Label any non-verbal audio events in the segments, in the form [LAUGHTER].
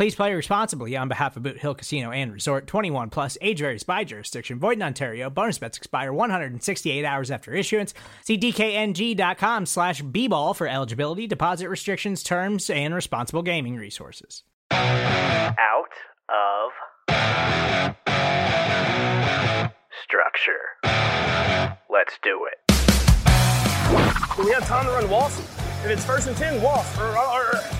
Please play responsibly on behalf of Boot Hill Casino and Resort 21 plus age varies by jurisdiction. Void in Ontario. Bonus bets expire 168 hours after issuance. See DKNG.com slash B-ball for eligibility, deposit restrictions, terms, and responsible gaming resources. out of structure. Let's do it. We have time to run wasp. If it's first and 10, wasp. Or, or, or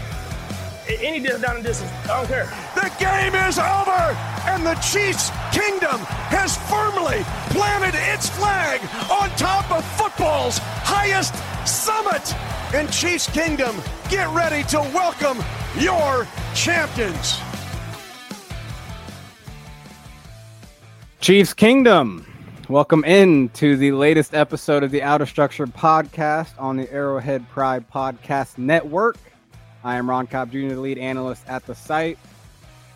any dis- down and distance. I don't care. The game is over, and the Chiefs' kingdom has firmly planted its flag on top of football's highest summit. And Chiefs' kingdom, get ready to welcome your champions. Chiefs Kingdom. Welcome in to the latest episode of the Out of Structure podcast on the Arrowhead Pride Podcast Network. I am Ron Kopp Jr., the lead analyst at the site.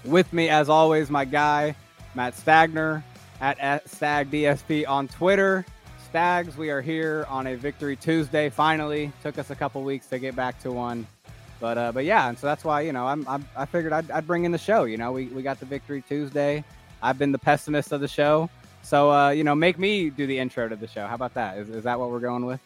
With me, as always, my guy, Matt Stagner at, StagDSP on Twitter. Stags, we are here on a Victory Tuesday. Finally, took us a couple weeks to get back to one, but uh, but yeah, and so that's why you know I'm, I'm I figured I'd, I'd bring in the show. You know, we we got the Victory Tuesday. I've been the pessimist of the show, so uh, you know, make me do the intro to the show. How about that? Is, is that what we're going with?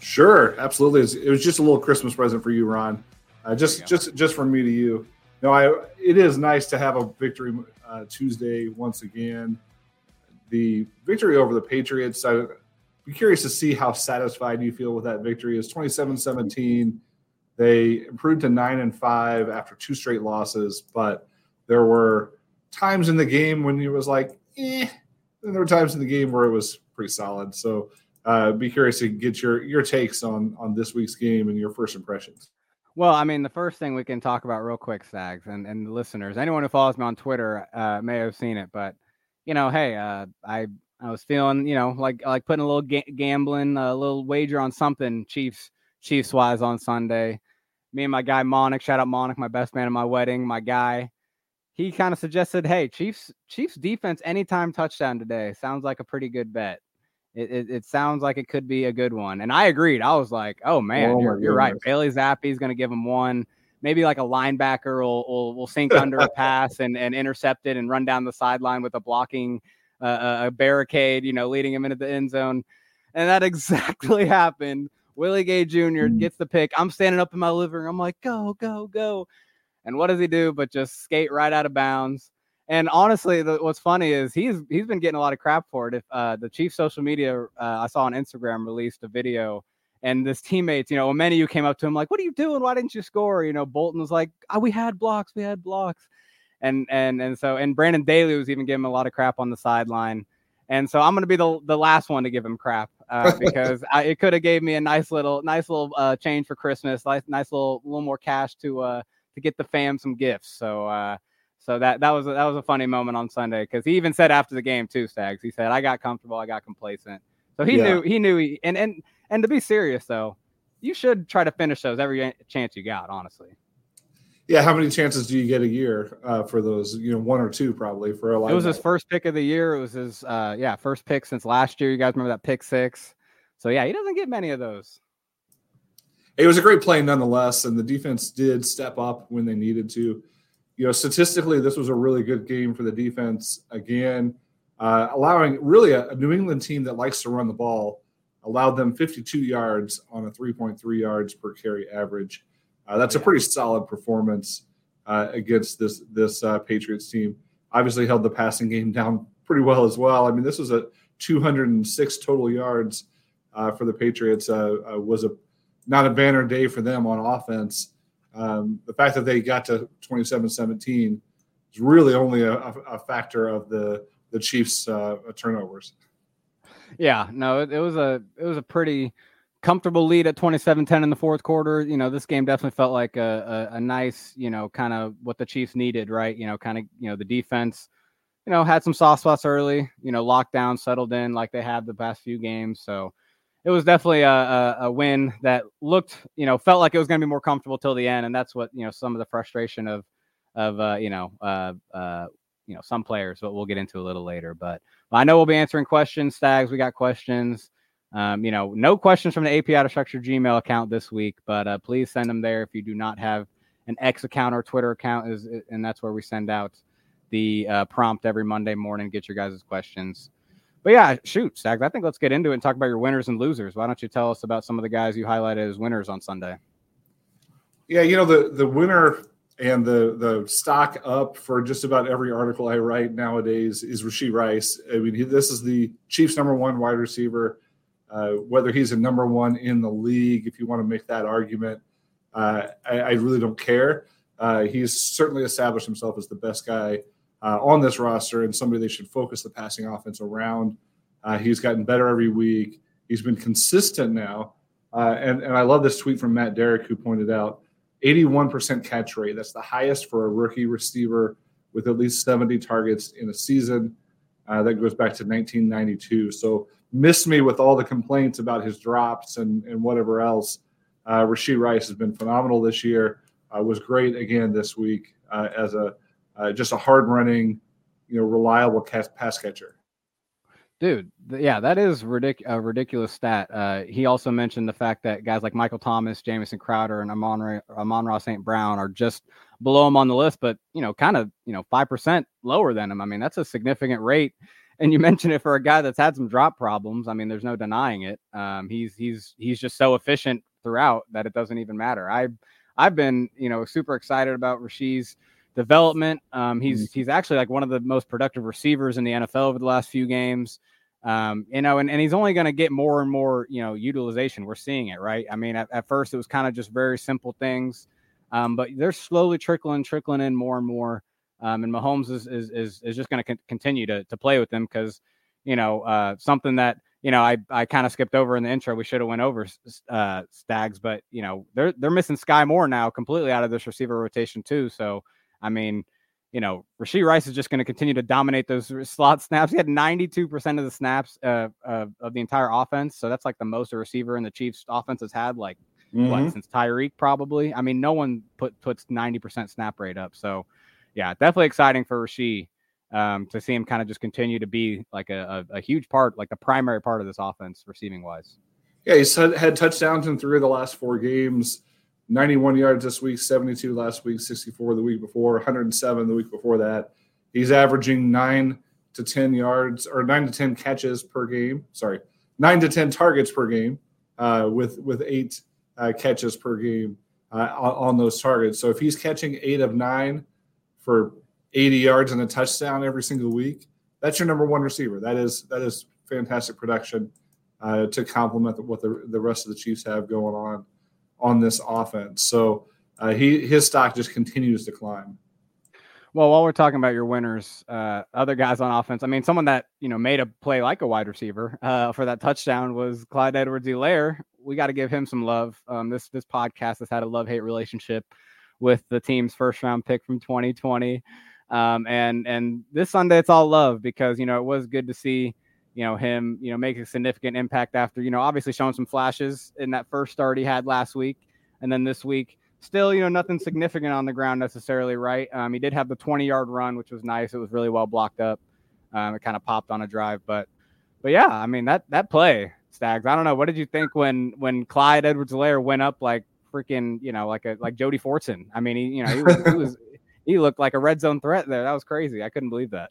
Sure, absolutely. It was just a little Christmas present for you, Ron. Uh, just just just from me to you. No, I. It is nice to have a victory uh, Tuesday once again. The victory over the Patriots. I be curious to see how satisfied you feel with that victory. It's 27-17. They improved to nine and five after two straight losses, but there were times in the game when it was like, eh. And there were times in the game where it was pretty solid. So uh, be curious to get your your takes on on this week's game and your first impressions. Well, I mean, the first thing we can talk about real quick, Stags, and, and the listeners, anyone who follows me on Twitter uh, may have seen it, but you know, hey, uh, I I was feeling, you know, like like putting a little ga- gambling, a little wager on something Chiefs Chiefs wise on Sunday. Me and my guy Monic, shout out Monic, my best man at my wedding, my guy. He kind of suggested, hey, Chiefs Chiefs defense anytime touchdown today sounds like a pretty good bet. It, it, it sounds like it could be a good one. And I agreed. I was like, oh man, Oh, you're, you're right. Bailey Zappe's going to give him one. Maybe like a linebacker will, will, will sink under a [LAUGHS] pass and, and intercept it and run down the sideline with a blocking uh, a barricade, you know, leading him into the end zone. And that [LAUGHS] exactly happened. Willie Gay Jr. gets the pick. I'm standing up in my living room. I'm like, go, go, go. And what does he do but just skate right out of bounds? And honestly, the, what's funny is he's he's been getting a lot of crap for it. If uh, the chief social media, uh, I saw on Instagram released a video, and this teammates, you know, many of you came up to him like, "What are you doing? Why didn't you score?" You know, Bolton was like, oh, "We had blocks, we had blocks," and and and so and Brandon Daly was even giving him a lot of crap on the sideline. And so I'm going to be the the last one to give him crap uh, [LAUGHS] because I, it could have gave me a nice little nice little uh, change for Christmas, nice nice little little more cash to uh, to get the fam some gifts. So uh, so that that was a, that was a funny moment on Sunday because he even said after the game too, Stags. He said, "I got comfortable, I got complacent." So he Yeah. knew he knew he and and and to be serious though, you should try to finish those every chance you got. Honestly, Yeah, how many chances do you get a year uh, for those? You know, one or two probably for a it was his first pick of the year. It was his uh, yeah first pick since last year. You guys remember that pick six? So yeah, he doesn't get many of those. It was a great play nonetheless, and the defense did step up when they needed to. You know, statistically, this was a really good game for the defense. Again, uh, allowing really a, a New England team that likes to run the ball allowed them 52 yards on a 3.3 yards per carry average. Uh, that's a pretty solid performance uh, against this this uh, Patriots team. Obviously, held the passing game [LAUGHS] down pretty well as well. I mean, this was a 206 total yards uh, for the Patriots uh, uh, was a not a banner day for them on offense. Um, the fact that they got to 27-17 is really only a, a factor of the the Chiefs' uh, turnovers. Yeah, no, it, it, was a it was a pretty comfortable lead at 27-10 in the fourth quarter. You know, this game definitely felt like a, a, a nice, you know, kind of what the Chiefs needed, right? You know, kind of, you know, the defense, you know, had some soft spots early, you know, lockdown settled in like they have the past few games. So it was definitely a, a, a win that looked, you know, felt like it was going to be more comfortable till the end. And that's what, you know, some of the frustration of, of, uh, you know, uh, uh, you know, some players, but we'll get into a little later. But I know we'll be answering questions, Stags. We got questions. Um, you know, no questions from the AP Out of Structure Gmail account this week, but uh, please send them there if you do not have an X account or Twitter account, is and that's where we send out the uh, prompt every Monday morning. Get your guys' questions. But yeah, shoot, Stags. I think let's get into it and talk about your winners and losers. Why don't you tell us about some of the guys you highlighted as winners on Sunday? Yeah, you know the the winner and the the stock up for just about every article I write nowadays is Rashee Rice. I mean, he, this is the Chiefs' number one wide receiver. Uh, whether he's a number one in the league, if you want to make that argument, uh, I, I, really don't care. Uh, he's certainly established himself as the best guy uh, on this roster and somebody they should focus the passing offense around. Uh, he's gotten better every week. He's been consistent now. Uh, and, and I love this tweet from Matt Derrick, who pointed out 81% catch rate. That's the highest for a rookie receiver with at least 70 targets in a season. Uh, that goes back to 1992. So, miss me with all the complaints about his drops and, and whatever else. Uh, Rashee Rice has been phenomenal this year. Uh, was great again this week as a uh, just a hard running, you know, reliable pass catcher. Dude, yeah, that is ridic- a ridiculous stat. Uh, he also mentioned the fact that guys like Michael Thomas, Jamison Crowder, and Amon, Amon-Ra St. Brown are just below him on the list, but you know, kind of you know five percent lower than him. I mean, that's a significant rate. And you [LAUGHS] mentioned it for a guy that's had some drop problems. I mean, there's no denying it. Um, he's he's he's just so efficient throughout that it doesn't even matter. I I've been you know super excited about Rashee's development. Um, he's mm-hmm. he's actually like one of the most productive receivers in the NFL over the last few games. Um, you know, and, and he's only going to get more and more, you know, utilization. We're seeing it, right? I mean, at, at first it was kind of just very simple things, um, but they're slowly trickling, trickling in more and more. Um, and Mahomes is is is, is just going to con- continue to to play with them because, you know, uh, something that you know I I kind of skipped over in the intro. We should have went over uh, Stags, but you know they're they're missing Sky Moore now completely out of this receiver rotation too. So I mean, you know, Rashee Rice is just going to continue to dominate those slot snaps. He had 92% of the snaps uh, uh, of the entire offense. So that's like the most a receiver in the Chiefs offense has had, like mm-hmm. what, since Tyreek probably. I mean, no one put puts 90% snap rate up. So yeah, definitely exciting for Rashee um, to see him kind of just continue to be like a, a, a, huge part, like the primary part of this offense receiving wise. Yeah, he's had touchdowns in three of the last four games. 91 yards this week, 72 last week, 64 the week before, 107 the week before that. He's averaging nine to 10 yards or nine to 10 catches per game. Sorry, nine to 10 targets per game uh, with, with eight uh, catches per game uh, on those targets. So if he's catching eight of nine for 80 yards and a touchdown every single week, that's your number one receiver. That is that is fantastic production uh, to complement what the, the rest of the Chiefs have going on on this offense. So uh, he his stock just continues to climb. Well, while we're talking about your winners, uh, other guys on offense, I mean, someone that you know made a play like a wide receiver uh, for that touchdown was Clyde Edwards-Helaire. We got to give him some love. Um, this this podcast has had a love hate relationship with the team's first round pick from 2020, um, and and this Sunday it's all love because you know it was good to see you know him you know make a significant impact after you know obviously showing some flashes in that first start he had last week. And then this week still you know nothing significant on the ground necessarily right? Um, he did have the 20 yard run which was nice. It was really well blocked up. Um, it kind of popped on a drive but but yeah i mean that that play stags i don't know. What did you think when when clyde edwards-helaire went up like freaking you know like a like jody fortson? I mean he you know he was, he, was he looked like a red zone threat there. That was crazy. I couldn't believe that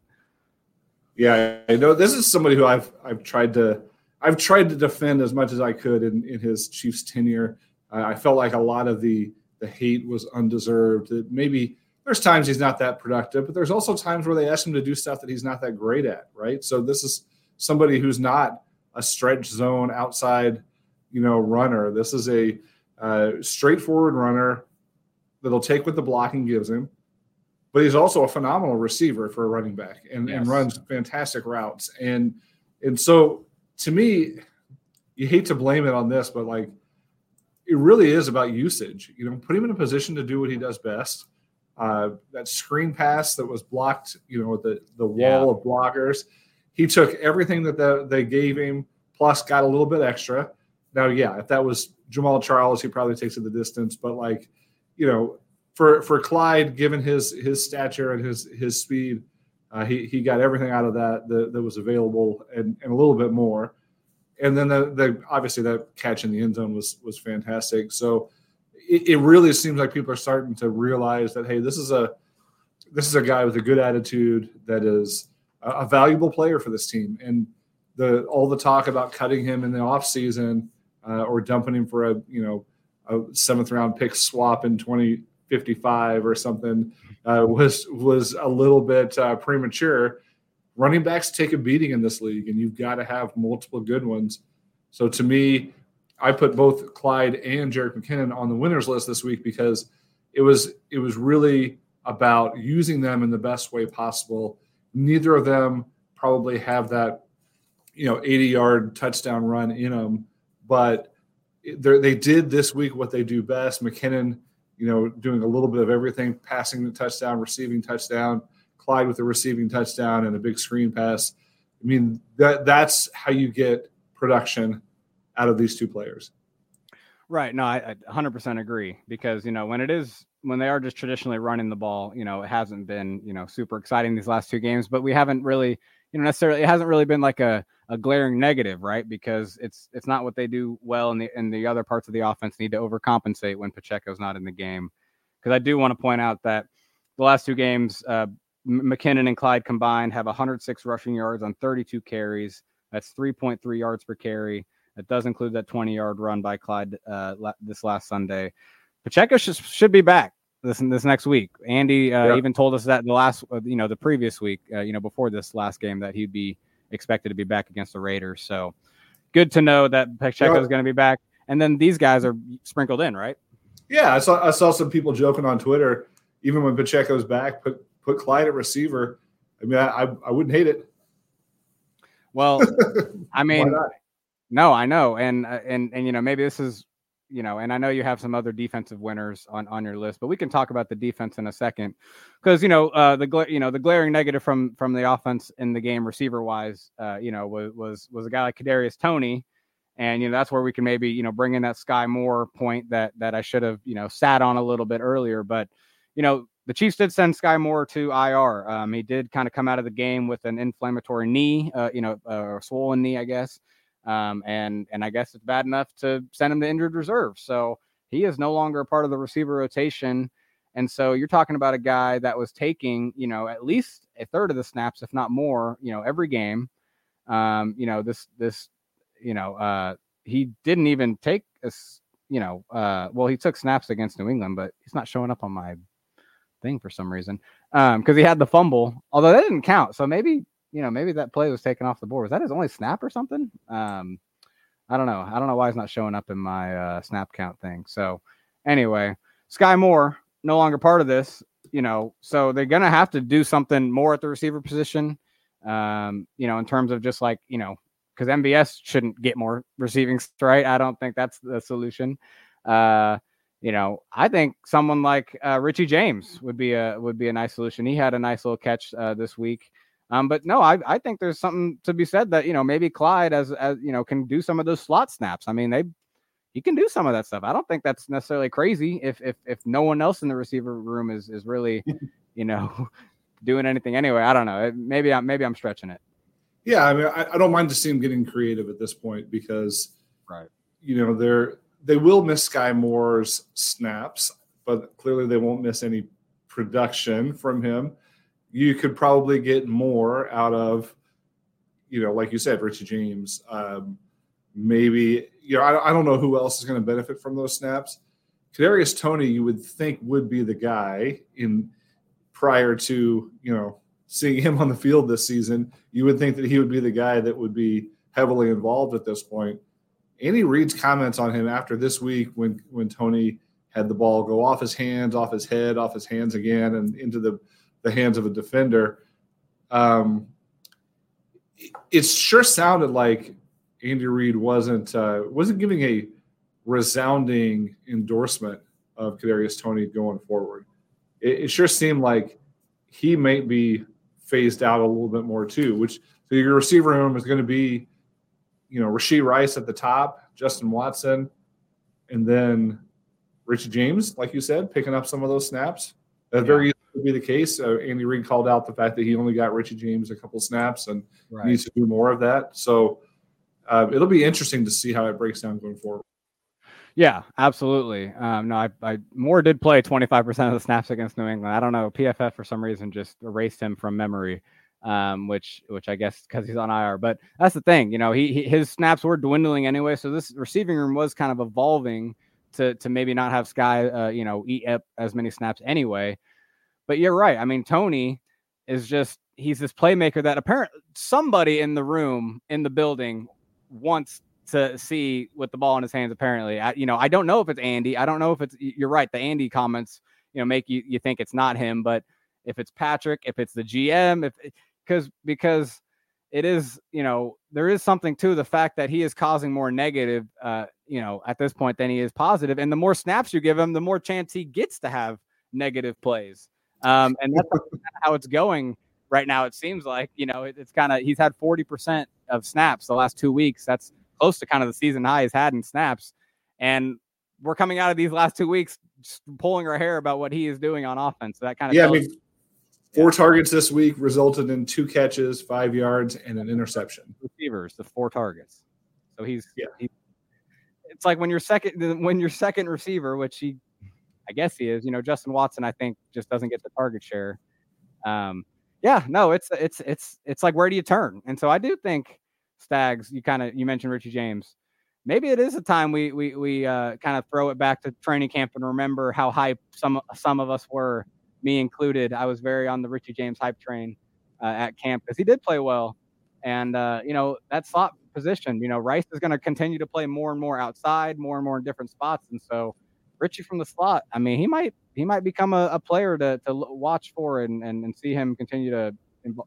yeah, I know this is somebody who I've I've tried to I've tried to defend as much as I could in, in his Chiefs tenure. Uh, I felt like a lot of the the hate was undeserved. That maybe there's times he's not that productive, but there's also times where they ask him to do stuff that he's not that great at, right? So this is somebody who's not a stretch zone outside, you know, runner. This is a uh, straightforward runner that'll take what the blocking gives him. But he's also a phenomenal receiver for a running back and, Yes. and runs fantastic routes. And and so to me, you hate to blame it on this, but like it really is about usage. You know, put him in a position to do what he does best. Uh, that screen pass that was blocked, you know, with the the wall Yeah. of blockers. He took everything that the, they gave him, plus got a little bit extra. Now, yeah, if that was Jamaal Charles, he probably takes it the distance. But like, you know, for for Clyde, given his his stature and his his speed, uh, he he got everything out of that that, that was available and, and a little bit more. And then the, the obviously that catch in the end zone was was fantastic. So it, it really seems like people are starting to realize that hey, this is a this is a guy with a good attitude that is a, a valuable player for this team. And the all the talk about cutting him in the offseason uh, or dumping him for a you know a seventh round pick swap in 2055 or something uh, was was a little bit uh, premature. Running backs take a beating in this league, and you've got to have multiple good ones. So to me, I put both Clyde and Jerick McKinnon on the winners list this week because it was it was really about using them in the best way possible. Neither of them probably have that you know 80 yard touchdown run in them, but they did this week what they do best. McKinnon, you know, doing a little bit of everything, passing the touchdown, receiving touchdown. Clyde with a receiving touchdown and a big screen pass. I mean, that that's how you get production out of these two players. Right. No, I, I 100% agree because, you know, when it is, when they are just traditionally running the ball, you know, it hasn't been, you know, super exciting these last two games, but we haven't really, you know, necessarily, it hasn't really been like a, a glaring negative, right? Because it's, it's not what they do well and the, and the other parts of the offense need to overcompensate when Pacheco's not in the game. Because I do want to point out that the last two games, uh, McKinnon and Clyde combined have 106 rushing yards on 32 carries. That's 3.3 yards per carry. That does include that 20 yard run by Clyde uh, la- this last Sunday. Pacheco should, should be back this this next week. Andy uh, Yeah. even told us that the last, uh, you know, the previous week, uh, you know, before this last game, that he'd be expected to be back against the Raiders. So good to know that Pacheco is Yeah. going to be back. And then these guys are sprinkled in, right? Yeah, I saw I saw some people joking on Twitter. Even when Pacheco's back, put put Clyde at receiver. I mean, I I, I wouldn't hate it. Well, [LAUGHS] I mean. No, I know, and uh, and and you know maybe this is you know, and I know you have some other defensive winners on on your list, but we can talk about the defense in a second because you know uh, the gla- you know the glaring negative from from the offense in the game receiver wise, uh, you know, was was was a guy like Kadarius Toney, and you know that's where we can maybe you know bring in that Sky Moore point that that I should have you know sat on a little bit earlier, but you know the Chiefs did send Sky Moore to IR. Um, he did kind of come out of the game with an inflammatory knee, uh, you know, uh, swollen knee, I guess. Um, and and I guess it's bad enough to send him to injured reserve. So he is no longer a part of the receiver rotation. And so you're talking about a guy that was taking, you know, at least a third of the snaps, if not more, you know, every game. Um, you know, this this, you know, uh, he didn't even take a, you know, uh, well, he took snaps against New England, but he's not showing up on my thing for some reason. Um, because he had the fumble, although that didn't count. So maybe you know, maybe that play was taken off the board. Was that his only snap or something? Um, I don't know. I don't know why he's not showing up in my uh, snap count thing. So, anyway, Sky Moore no longer part of this. You know, so they're gonna have to do something more at the receiver position. Um, you know, in terms of just like you know, because MVS shouldn't get more receiving right. I don't think that's the solution. Uh, you know, I think someone like uh, Richie James would be a would be a nice solution. He had a nice little catch uh, this week. Um, but no, I, I think there's something to be said that you know maybe Clyde as as you know can do some of those slot snaps. I mean they he can do some of that stuff. I don't think that's necessarily crazy if if if no one else in the receiver room is is really [LAUGHS] you know [LAUGHS] doing anything anyway. I don't know. Maybe I'm maybe I'm stretching it. Yeah, I mean, I, I don't mind to see him getting creative at this point because, Right. You know, they're they will miss Sky Moore's snaps, but clearly they won't miss any production from him. You could probably get more out of, you know, like you said, Richie James. Um, maybe you know, I, I don't know who else is going to benefit from those snaps. Kadarius Toney, you would think would be the guy in prior to you know seeing him on the field this season. You would think that he would be the guy that would be heavily involved at this point. Andy Reid's comments on him after this week, when when Toney had the ball go off his hands, off his head, off his hands again, and into the the hands of a defender. Um, it sure sounded like Andy Reid wasn't uh, wasn't giving a resounding endorsement of Kadarius Toney going forward. It, it, sure seemed like he might be phased out a little bit more too. Which so your receiver room is going to be, you know, Rashee Rice at the top, Justin Watson, and then Richie James, like you said, picking up some of those snaps. That yeah. very easily be the case. Uh, Andy Reid called out the fact that he only got Richie James a couple snaps and right. needs to do more of that. So uh, it'll be interesting to see how it breaks down going forward. Yeah, absolutely. Um, no, I, I Moore did play 25% of the snaps against New England. I don't know. PFF for some reason just erased him from memory, um, which which I guess because he's on IR. But that's the thing, you know, he, he, his snaps were dwindling anyway. So this receiving room was kind of evolving to to maybe not have Sky, uh, you know, eat up as many snaps anyway. But you're right. I mean, Toney is just he's this playmaker that apparently somebody in the room in the building wants to see with the ball in his hands. Apparently, I, you know, I don't know if it's Andy. I don't know if it's. You're right. The Andy comments, you know, make you you think it's not him, but if it's Patrick, if it's the GM, if because because it is, you know, there is something to the fact that he is causing more negative, uh, you know, at this point than he is positive, and the more snaps you give him, the more chance he gets to have negative plays. Um, and that's [LAUGHS] how it's going right now. It seems like you know it, it's kind of he's had forty percent of snaps the last two weeks. That's close to kind of the season high he's had in snaps. And we're coming out of these last two weeks just pulling our hair about what he is doing on offense. So that kind of yeah, I mean, four yeah. targets this week resulted in two catches, five yards, and an interception. Receivers, the four targets. So he's yeah. He, it's like when you're second when you're second receiver, which he, I guess he is. You know, Justin Watson, I think, just doesn't get the target share. Um, yeah, no, it's it's it's it's like where do you turn? And so I do think Stags, you kind of you mentioned Richie James. Maybe it is a time we we we uh, kind of throw it back to training camp and remember how hype some some of us were, me included. I was very on the Richie James hype train uh, at camp because he did play well, and uh, you know that slot position. You know Rice is going to continue to play more and more outside, more and more in different spots, and so Richie from the slot. I mean, he might he might become a, a player to to watch for and, and and see him continue to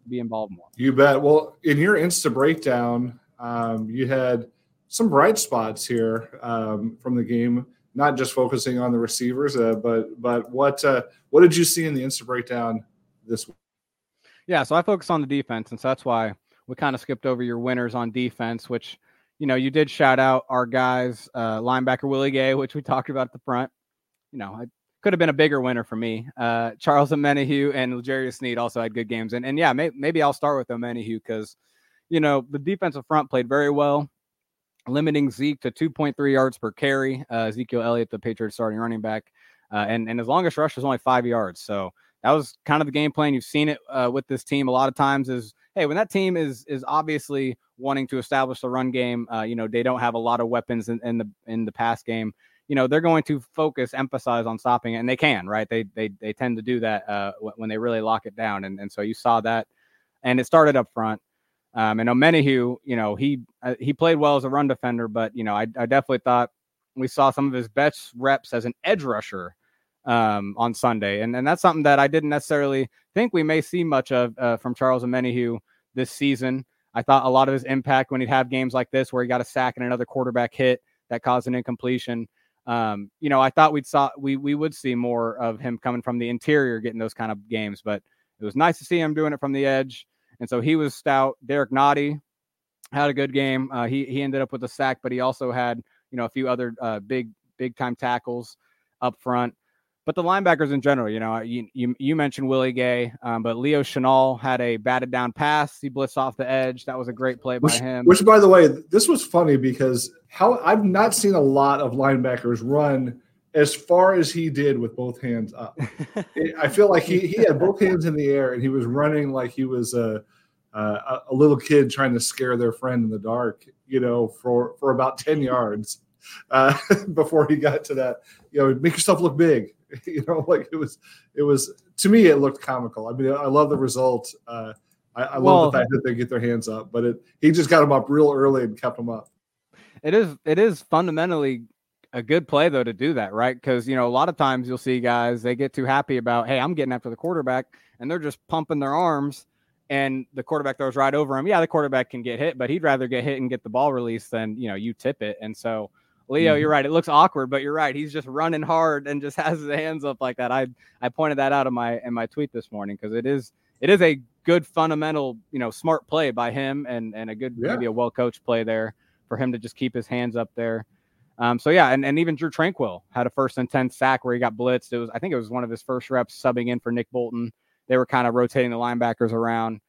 be involved more. You bet. Well, in your Insta breakdown, um, you had some bright spots here um, from the game. Not just focusing on the receivers, uh, but but what uh, what did you see in the Insta breakdown this week? Yeah, so I focus on the defense, and so that's why we kind of skipped over your winners on defense, which you know you did shout out our guys, uh, linebacker Willie Gay, [LAUGHS] which we talked about at the front. You know, it could have been a bigger winner for me. Uh, Charles Omenihu and L'Jarius Sneed also had good games, and and yeah, may, maybe I'll start with Omenihu because you know the defensive front played very well, limiting Zeke to 2.3 yards per carry. Uh, Ezekiel Elliott, the Patriots starting running back, uh, and and his longest rush was only five yards. So that was kind of the game plan. You've seen it uh, with this team a lot of times. Is hey, when that team is is obviously wanting to establish the run game, uh, you know they don't have a lot of weapons in, in the in the pass game you know they're going to focus emphasize on stopping it and they can right? They they, they tend to do that uh, when they really lock it down and, and so you saw that and it started up front. Um, and Omenihu, you know he uh, he played well as a run defender but you know I, I definitely thought we saw some of his best reps as an edge rusher um, on Sunday and and that's something that I didn't necessarily think we may see much of uh, from Charles Omenihu this season I thought a lot of his impact when he'd have games like this where he got a sack and another quarterback hit that caused an incompletion um, you know, I thought we'd saw we we would see more of him coming from the interior, getting those kind of games. But it was nice to see him doing it from the edge, and so he was stout. Derrick Nnadi had a good game. Uh, he he ended up with a sack, but he also had you know a few other uh, big big time tackles up front. But the linebackers in general, you know, you you, you mentioned Willie Gay, um, but Leo Chenal had a batted down pass. He blitzed off the edge. That was a great play which, by him. Which, by the way, this was funny because how I've not seen a lot of linebackers run as far as he did with both hands up. [LAUGHS] I feel like he, he had both hands in the air and he was running like he was a, a, a little kid trying to scare their friend in the dark, you know, for, for about 10 yards [LAUGHS] uh, before he got to that, you know, make yourself look big [LAUGHS] you know, like it was, it was to me, it looked comical. I mean, I love the result. Uh, I, I Well- love the fact that they get their hands up, but it he just got them up real early and kept them up. It is it is fundamentally a good play though to do that, right? Because you know a lot of times you'll see guys they get too happy about, hey, I'm getting after the quarterback, and they're just pumping their arms, and the quarterback throws right over him. Yeah, the quarterback can get hit, but he'd rather get hit and get the ball released than you know you tip it. And so Leo, Mhm. you're right. It looks awkward, but you're right. He's just running hard and just [LAUGHS] has his hands up like that. I I pointed that out in my in my tweet this morning because it is it is a good fundamental you know smart play by him and and a good Yeah. maybe a well coached play there for him to just keep his hands up there. Um, so yeah, and, and even Drue Tranquill had a first and ten sack where he got blitzed. It was I think it was one of his first reps subbing in for Nick Bolton. They were kind of rotating the linebackers around.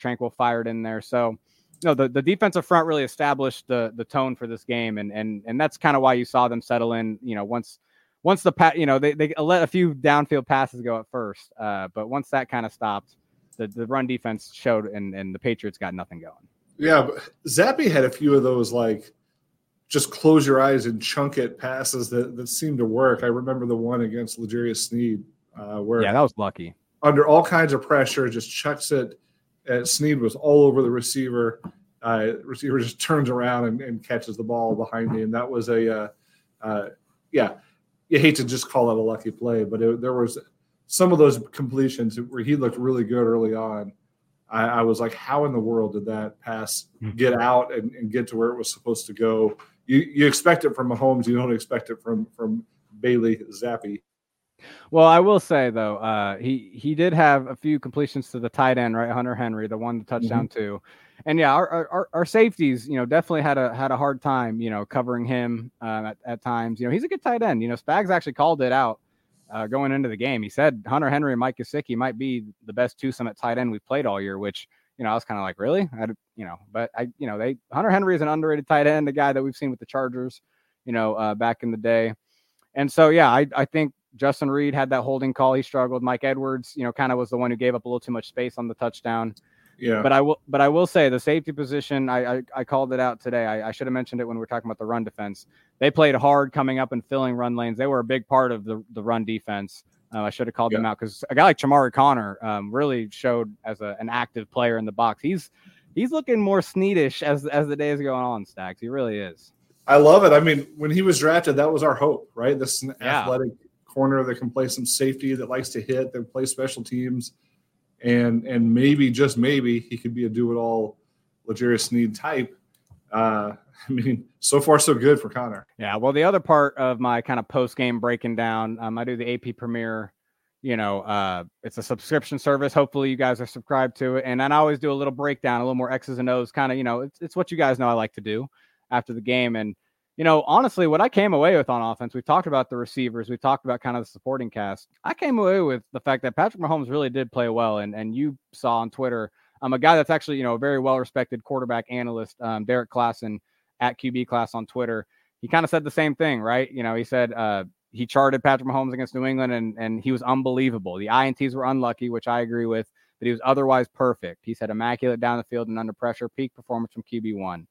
Tranquill fired in there. So know the, the defensive front really established the the tone for this game, and and and that's kind of why you saw them settle in. You know once once the pat you know they, they let a few downfield passes go at first, uh, but once that kind of stopped, the, the run defense showed, and and the Patriots got nothing going. Yeah, but Zappe had a few of those like just close your eyes and chunk it passes that, that seemed to work. I remember the one against L'Jarius Sneed uh, where Yeah, that was lucky. under all kinds of pressure just chucks it. Uh, Sneed was all over the receiver. Uh, receiver just [LAUGHS] turns around and, and catches the ball behind me, and That was a, uh, uh, yeah, you hate to just call it a lucky play, but it, there was some of those completions where he looked really good early on. I, I was like, how in the world did that pass get out and, and get to where it was supposed to go? You you expect it from Mahomes, you don't expect it from from Bailey Zappe. Well, I will say though, uh, he he did have a few completions to the tight end, right? Hunter Henry, the one to touchdown too, and yeah, our, our our safeties, you know, definitely had a had a hard time, you know, covering him um, at, at times. You know, he's a good tight end. You know, Spags actually called it out uh, going into the game. He said Hunter Henry and Mike Gesicki might be the best twosome at tight end we've played all year, which you know I was kind of like, really, I, you know, but I, you know, they Hunter Henry is an underrated tight end, a guy that we've seen with the Chargers, you know, uh, back in the day, and so yeah, I I think Justin Reid had that holding call. He struggled. Mike Edwards, you know, kind of was the one who gave up a little too much space on the touchdown. Yeah. But I will, but I will say the safety position. I I, I called it out today. I, I should have mentioned it when we are talking about the run defense. They played hard coming up and filling run lanes. They were a big part of the the run defense. Uh, I should have called them out because a guy like Chamarri Conner um, really showed as a, an active player in the box. He's he's looking more Sneedish as as the days go on. Stags. He really is. I love it. I mean, when he was drafted, that was our hope, right? This Yeah. athletic corner that can play some safety, that likes to hit, that play special teams, and and maybe just maybe he could be a do it all, L'Jarius Sneed type. Uh, [LAUGHS] I mean, so far so good for Conner. Yeah. Well, the other part of my kind of post game breaking down, um, I do the AP Premier. You know, uh, it's a subscription service. Hopefully, you guys are subscribed to it. And then I always do a little breakdown, a little more X's and O's, kind of. You know, it's it's what you guys know I like to do after the game. And you know, honestly, what I came away with on offense, we've talked about the receivers, we've talked about kind of the supporting cast. I came away with the fact that Patrick Mahomes really did play well, and and you saw on Twitter, I'm a guy that's actually you know a very well respected quarterback analyst, um, Derrik Klassen at QB Class on Twitter. He kind of said the same thing, right? You know, he said uh, he charted Patrick Mahomes against New England, and and he was unbelievable. The ints were unlucky, which I agree with, but he was otherwise perfect. He said immaculate down the field and under pressure, peak performance from QB one.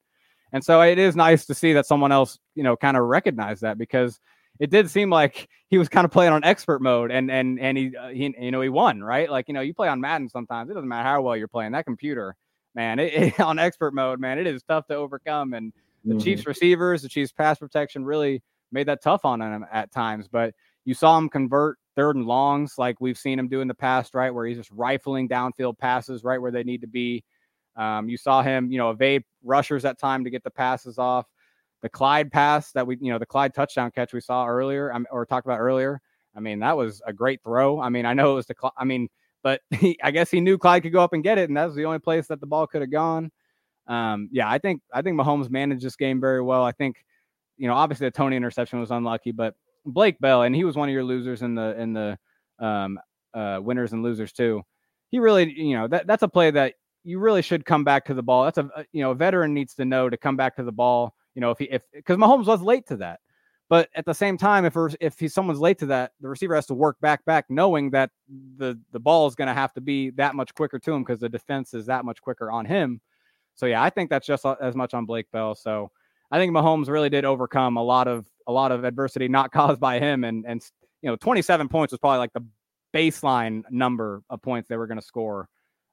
And so it is nice to see that someone else, you know, kind of recognized that because it did seem like he was kind of playing on expert mode and and and he, uh, he you know he won right like you know you play on Madden sometimes it doesn't matter how well you're playing that computer man it, it- [LAUGHS] on expert mode man it is tough to overcome and the Mhm. Chiefs receivers the Chiefs pass protection really made that tough on him at times but you saw him convert third and longs like we've seen him do in the past right where he's just rifling downfield passes right where they need to be um, you saw him, you know, evade rushers at time to get the passes off. The Clyde pass that we, you know, the Clyde touchdown catch we saw earlier, or talked about earlier. I mean, that was a great throw. I mean, I know it was the, I mean, but [LAUGHS] he, I guess he knew Clyde could go up and get it, and that was the only place that the ball could have gone. Um, yeah, I think I think Mahomes managed this game very well. I think, you know, obviously the Toney interception was unlucky, but Blake Bell, and he was one of your losers in the in the um, uh, winners and losers too. He really, you know, that that's a play that you really should come back to the ball. That's a uh, you know a veteran needs to know to come back to the ball. You know if he if because Mahomes was late to that, but at the same time, if if he, someone's late to that, the receiver has to work back back, knowing that the the ball is going to have to be that much quicker to him because the defense is that much quicker on him. So yeah, I think that's just as much on Blake Bell. So I think Mahomes really did overcome a lot of a lot of adversity not [LAUGHS] caused by him, and and you know 27 points was probably like the baseline number of points they were going to score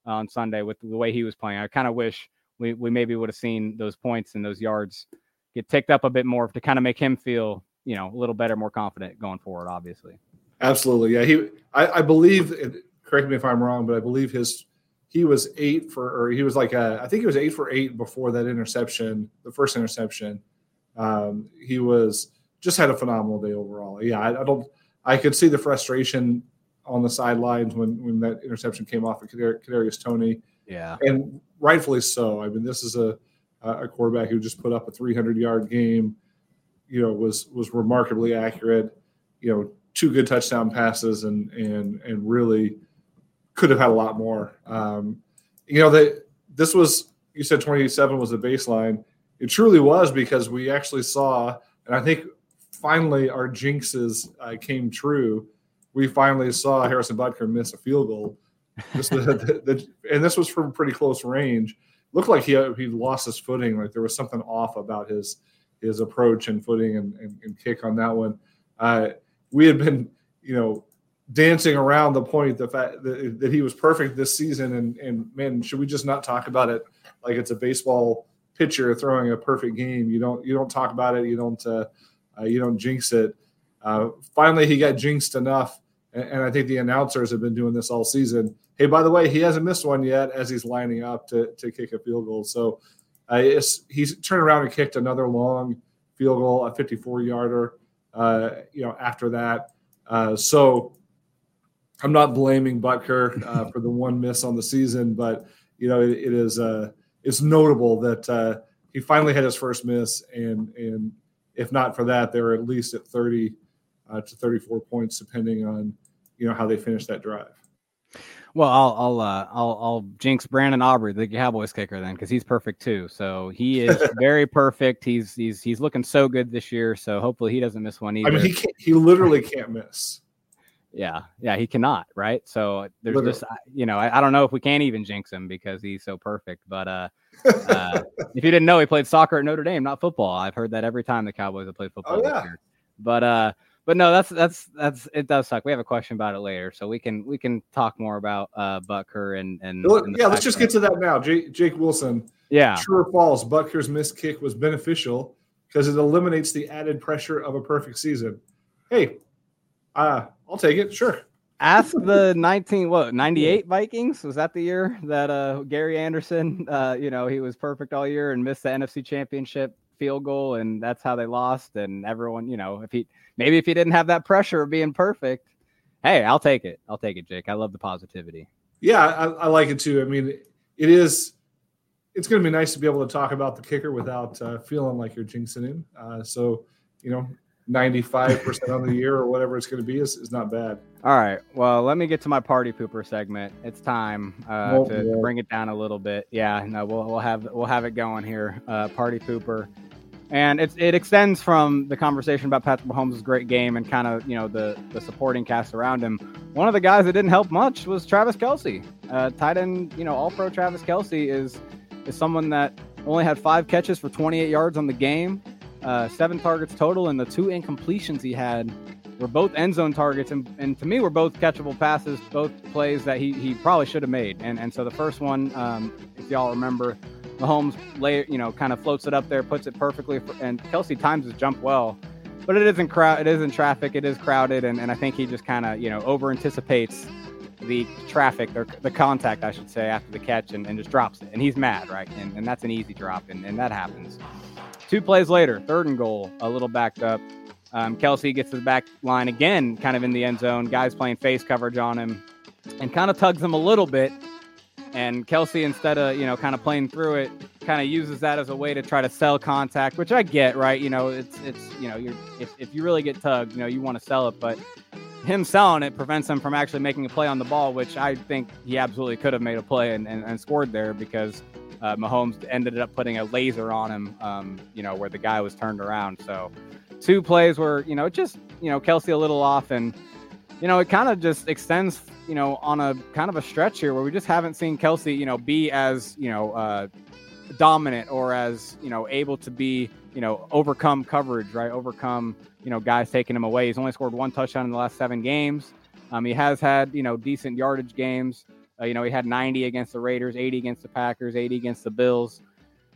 on Sunday with the way he was playing. I kind of wish we, we maybe would have seen those points and those yards get ticked up a bit more to kind of make him feel, you know, a little better, more confident going forward, obviously. Absolutely. Yeah. He, I, I believe, correct me if I'm wrong, but I believe his, he was eight for, or he was like, a, I think he was eight for eight before that interception, the first interception. Um, he was just had a phenomenal day overall. Yeah. I, I don't, I could see the frustration on the sidelines when, when that interception came off of Kadarius Toney. Yeah. And rightfully so. I mean, this is a, a quarterback who just put up a 300 yard game, you know, was, was remarkably accurate, you know, two good touchdown passes and, and, and really could have had a lot more. Um, you know, that this was, you said 27 was the baseline. It truly was because we actually saw, and I think finally our jinxes uh, came true. We finally saw Harrison Butker miss a field goal. This, the, the, the, and this was from pretty close range. Looked like he he lost his footing. Like there was something off about his his approach and footing and, and, and kick on that one. Uh, we had been, you know, dancing around the point the fact that, that he was perfect this season. And and man, should we just not talk about it like it's a baseball pitcher throwing a perfect game? You don't you don't talk about it. You don't uh, uh, you don't jinx it. Uh, finally, he got jinxed enough, and, I think the announcers have been doing this all season. Hey, by the way, he hasn't missed one yet as he's lining up to, to kick a field goal. So uh, he's turned around and kicked another long field goal, a 54 yarder. Uh, you know, after that, uh, so I'm not blaming Butker uh, for the one miss on the season, but you know, it, it is it's notable that he finally had his first miss and and if not for that, they were at least at 30 uh, to 34 points, depending on you know how they finish that drive. Well, I'll I'll uh, I'll, I'll jinx Brandon Aubrey, the Cowboys kicker, then because he's perfect too. So he is [LAUGHS] very perfect. He's he's he's looking so good this year. So hopefully he doesn't miss one either. I mean, he can't, he literally can't miss. Yeah, yeah, he cannot, right? So there's Literally. just, you know, I, I, don't know if we can't even jinx him because he's so perfect. But uh, uh, if you didn't know, he played soccer at Notre Dame, not football. I've heard that every time the Cowboys have played football. Oh, yeah. But uh, but no, that's that's that's it does suck. We have a question about it later, so we can we can talk more about uh Butker and and, and yeah, let's just get to that now. Jake, Jake Wilson. Yeah, true or false? Butker's missed kick was beneficial because it eliminates the added pressure of a perfect season. Hey, uh, I'll take it. Sure. Ask [LAUGHS] the 19 what 98 Vikings was that the year that uh Gary Anderson uh you know he was perfect all year and missed the NFC championship field goal and that's how they lost and everyone you know if he maybe if he didn't have that pressure of being perfect hey I'll take it. I'll take it Jake. I love the positivity. Yeah I, I like it too. I mean it is it's going to be nice to be able to talk about the kicker without uh, feeling like you're jinxing him. Uh, so you know 95% on the year or whatever it's going to be is, is not bad. All right. Well, let me get to my party pooper segment. It's time uh, to, to, bring it down a little bit. Yeah, no, we'll, we'll have we'll have it going here. Uh, party pooper, and it's it extends from the conversation about Patrick Mahomes' great game and kind of you know the the supporting cast around him. One of the guys that didn't help much was Travis Kelce. Uh, tight end, you know, All Pro Travis Kelce is is someone that only had five catches for 28 yards on the game uh, seven targets total, and the two incompletions he had were both end zone targets, and, and to me were both catchable passes, both plays that he, he probably should have made. And and so the first one, um, if y'all remember, Mahomes lay you know kind of floats it up there, puts it perfectly, for, and Kelce times his jump well. But it isn't crowd. It isn't traffic. It is crowded, and, and I think he just kind of you know over anticipates the traffic or the contact, I should say, after the catch, and, and just drops it. And he's mad, right? And, and that's an easy drop, and, and that happens. Two plays later, third and goal, a little backed up. Um, Kelce gets to the back line again, kind of in the end zone. Guys playing face coverage on him and kind of tugs him a little bit. And Kelce, instead of, you know, kind of playing through it, kind of uses that as a way to try to sell contact, which I get, right? You know, it's, it's, you know, you're, if, if you really get tugged, you know, you want to sell it, but him selling it prevents him from actually making a play on the ball, which I think he absolutely could have made a play and, and, and scored there because uh, Mahomes ended up putting a laser on him, um, you know, where the guy was turned around. So two plays were, you know, just, you know, Kelce a little off and, you know, it kind of just extends, you know, on a kind of a stretch here where we just haven't seen Kelce, you know, be as, you know, uh, dominant or as, you know, able to be, you know, overcome coverage, right? Overcome, you know, guys taking him away. He's only scored one touchdown in the last seven games. Um, he has had, you know, decent yardage games. Uh, you know, he had 90 against the Raiders, 80 against the Packers, 80 against the Bills.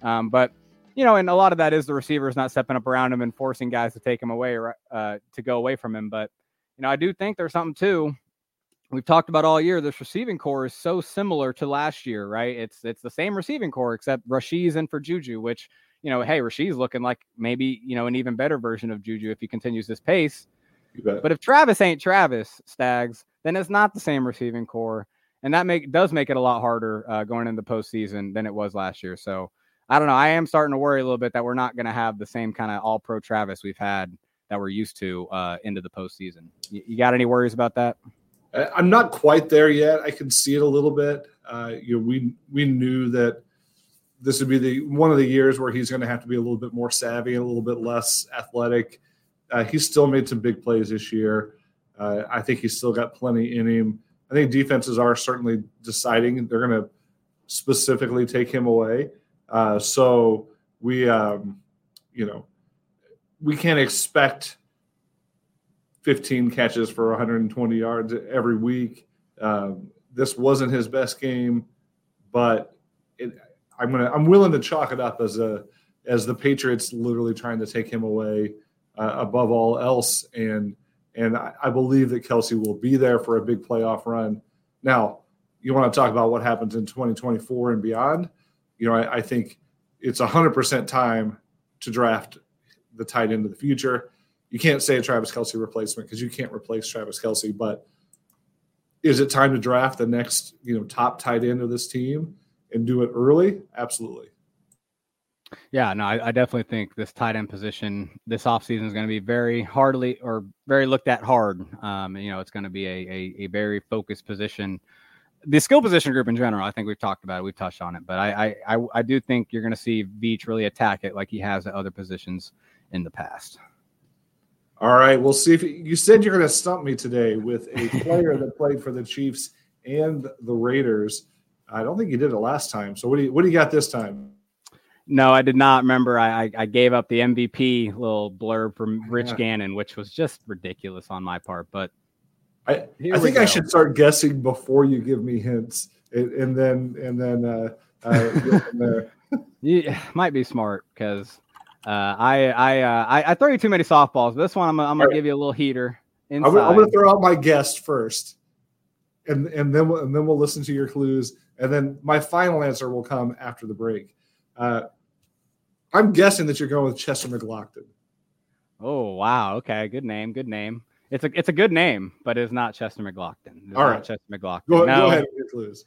Um, but you know, and a lot of that is the receivers not stepping up around him and forcing guys to take him away or uh, to go away from him. But you know, I do think there's something too. We've talked about all year. This receiving core is so similar to last year, right? It's it's the same receiving core except Rashee's in for Juju, which you know, hey, Rashee's looking like maybe you know an even better version of Juju if he continues this pace. But if Travis ain't Travis Stags, then it's not the same receiving core, and that make does make it a lot harder uh, going into the postseason than it was last year. So I don't know. I am starting to worry a little bit that we're not going to have the same kind of all pro Travis we've had that we're used to uh, into the postseason. You, you got any worries about that? I'm not quite there yet. I can see it a little bit. Uh, you know, we we knew that this would be the one of the years where he's going to have to be a little bit more savvy and a little bit less athletic. Uh, he's still made some big plays this year. Uh, I think he's still got plenty in him. I think defenses are certainly deciding they're going to specifically take him away. Uh, so we, um, you know, we can't expect 15 catches for 120 yards every week. Um, this wasn't his best game, but it, I'm gonna I'm willing to chalk it up as a as the Patriots literally trying to take him away uh, above all else, and and I, I believe that Kelce will be there for a big playoff run. Now, you want to talk about what happens in 2024 and beyond? You know, I, I think it's 100% time to draft the tight end of the future. You can't say a Travis Kelce replacement because you can't replace Travis Kelce. but is it time to draft the next, you know, top tight end of this team and do it early? Absolutely. Yeah, no, I, I definitely think this tight end position this offseason is going to be very hardly or very looked at hard. Um, you know, it's going to be a, a, a very focused position the skill position group in general, I think we've talked about it, we've touched on it, but I I, I do think you're going to see Veach really attack it like he has at other positions in the past. All right, we'll see if you said you're going to stump me today with a player that played for the Chiefs and the Raiders. I don't think you did it last time. So what do you what do you got this time? No, I did not remember. I, I, gave up the MVP little blurb from Rich yeah. Gannon, which was just ridiculous on my part. But I, I think go. I should start guessing before you give me hints, and, and then and then uh, uh, [LAUGHS] yeah, might be smart because uh, I I, uh, I I throw you too many softballs. This one I'm, I'm gonna right. give you a little heater. Inside. I'm, I'm gonna throw out my guest first, and and then we'll, and then we'll listen to your clues, and then my final answer will come after the break. Uh, I'm guessing that you're going with Chester McGlockton. Oh wow! Okay, good name. Good name. It's a it's a good name, but it's not Chester McGlockton. It's All right, Chester McGlockton. Go, no, go ahead, please.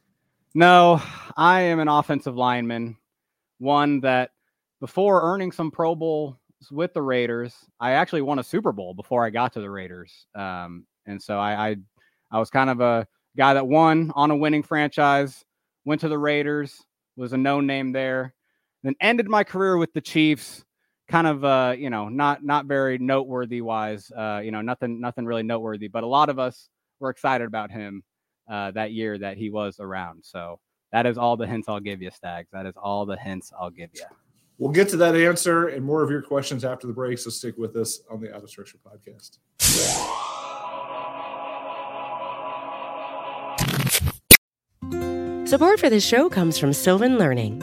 No, I am an offensive lineman, one that before earning some Pro Bowls with the Raiders, I actually won a Super Bowl before I got to the Raiders. Um, and so I, I I was kind of a guy that won on a winning franchise, went to the Raiders, was a known name there, then ended my career with the Chiefs kind of uh, you know not not very noteworthy wise uh, you know nothing nothing really noteworthy but a lot of us were excited about him uh, that year that he was around. So that is all the hints i'll give you stags. That is all the hints i'll give you. We'll get to that answer and more of your questions after the break so stick with us on the out of structure podcast. Support for this show comes from sylvan learning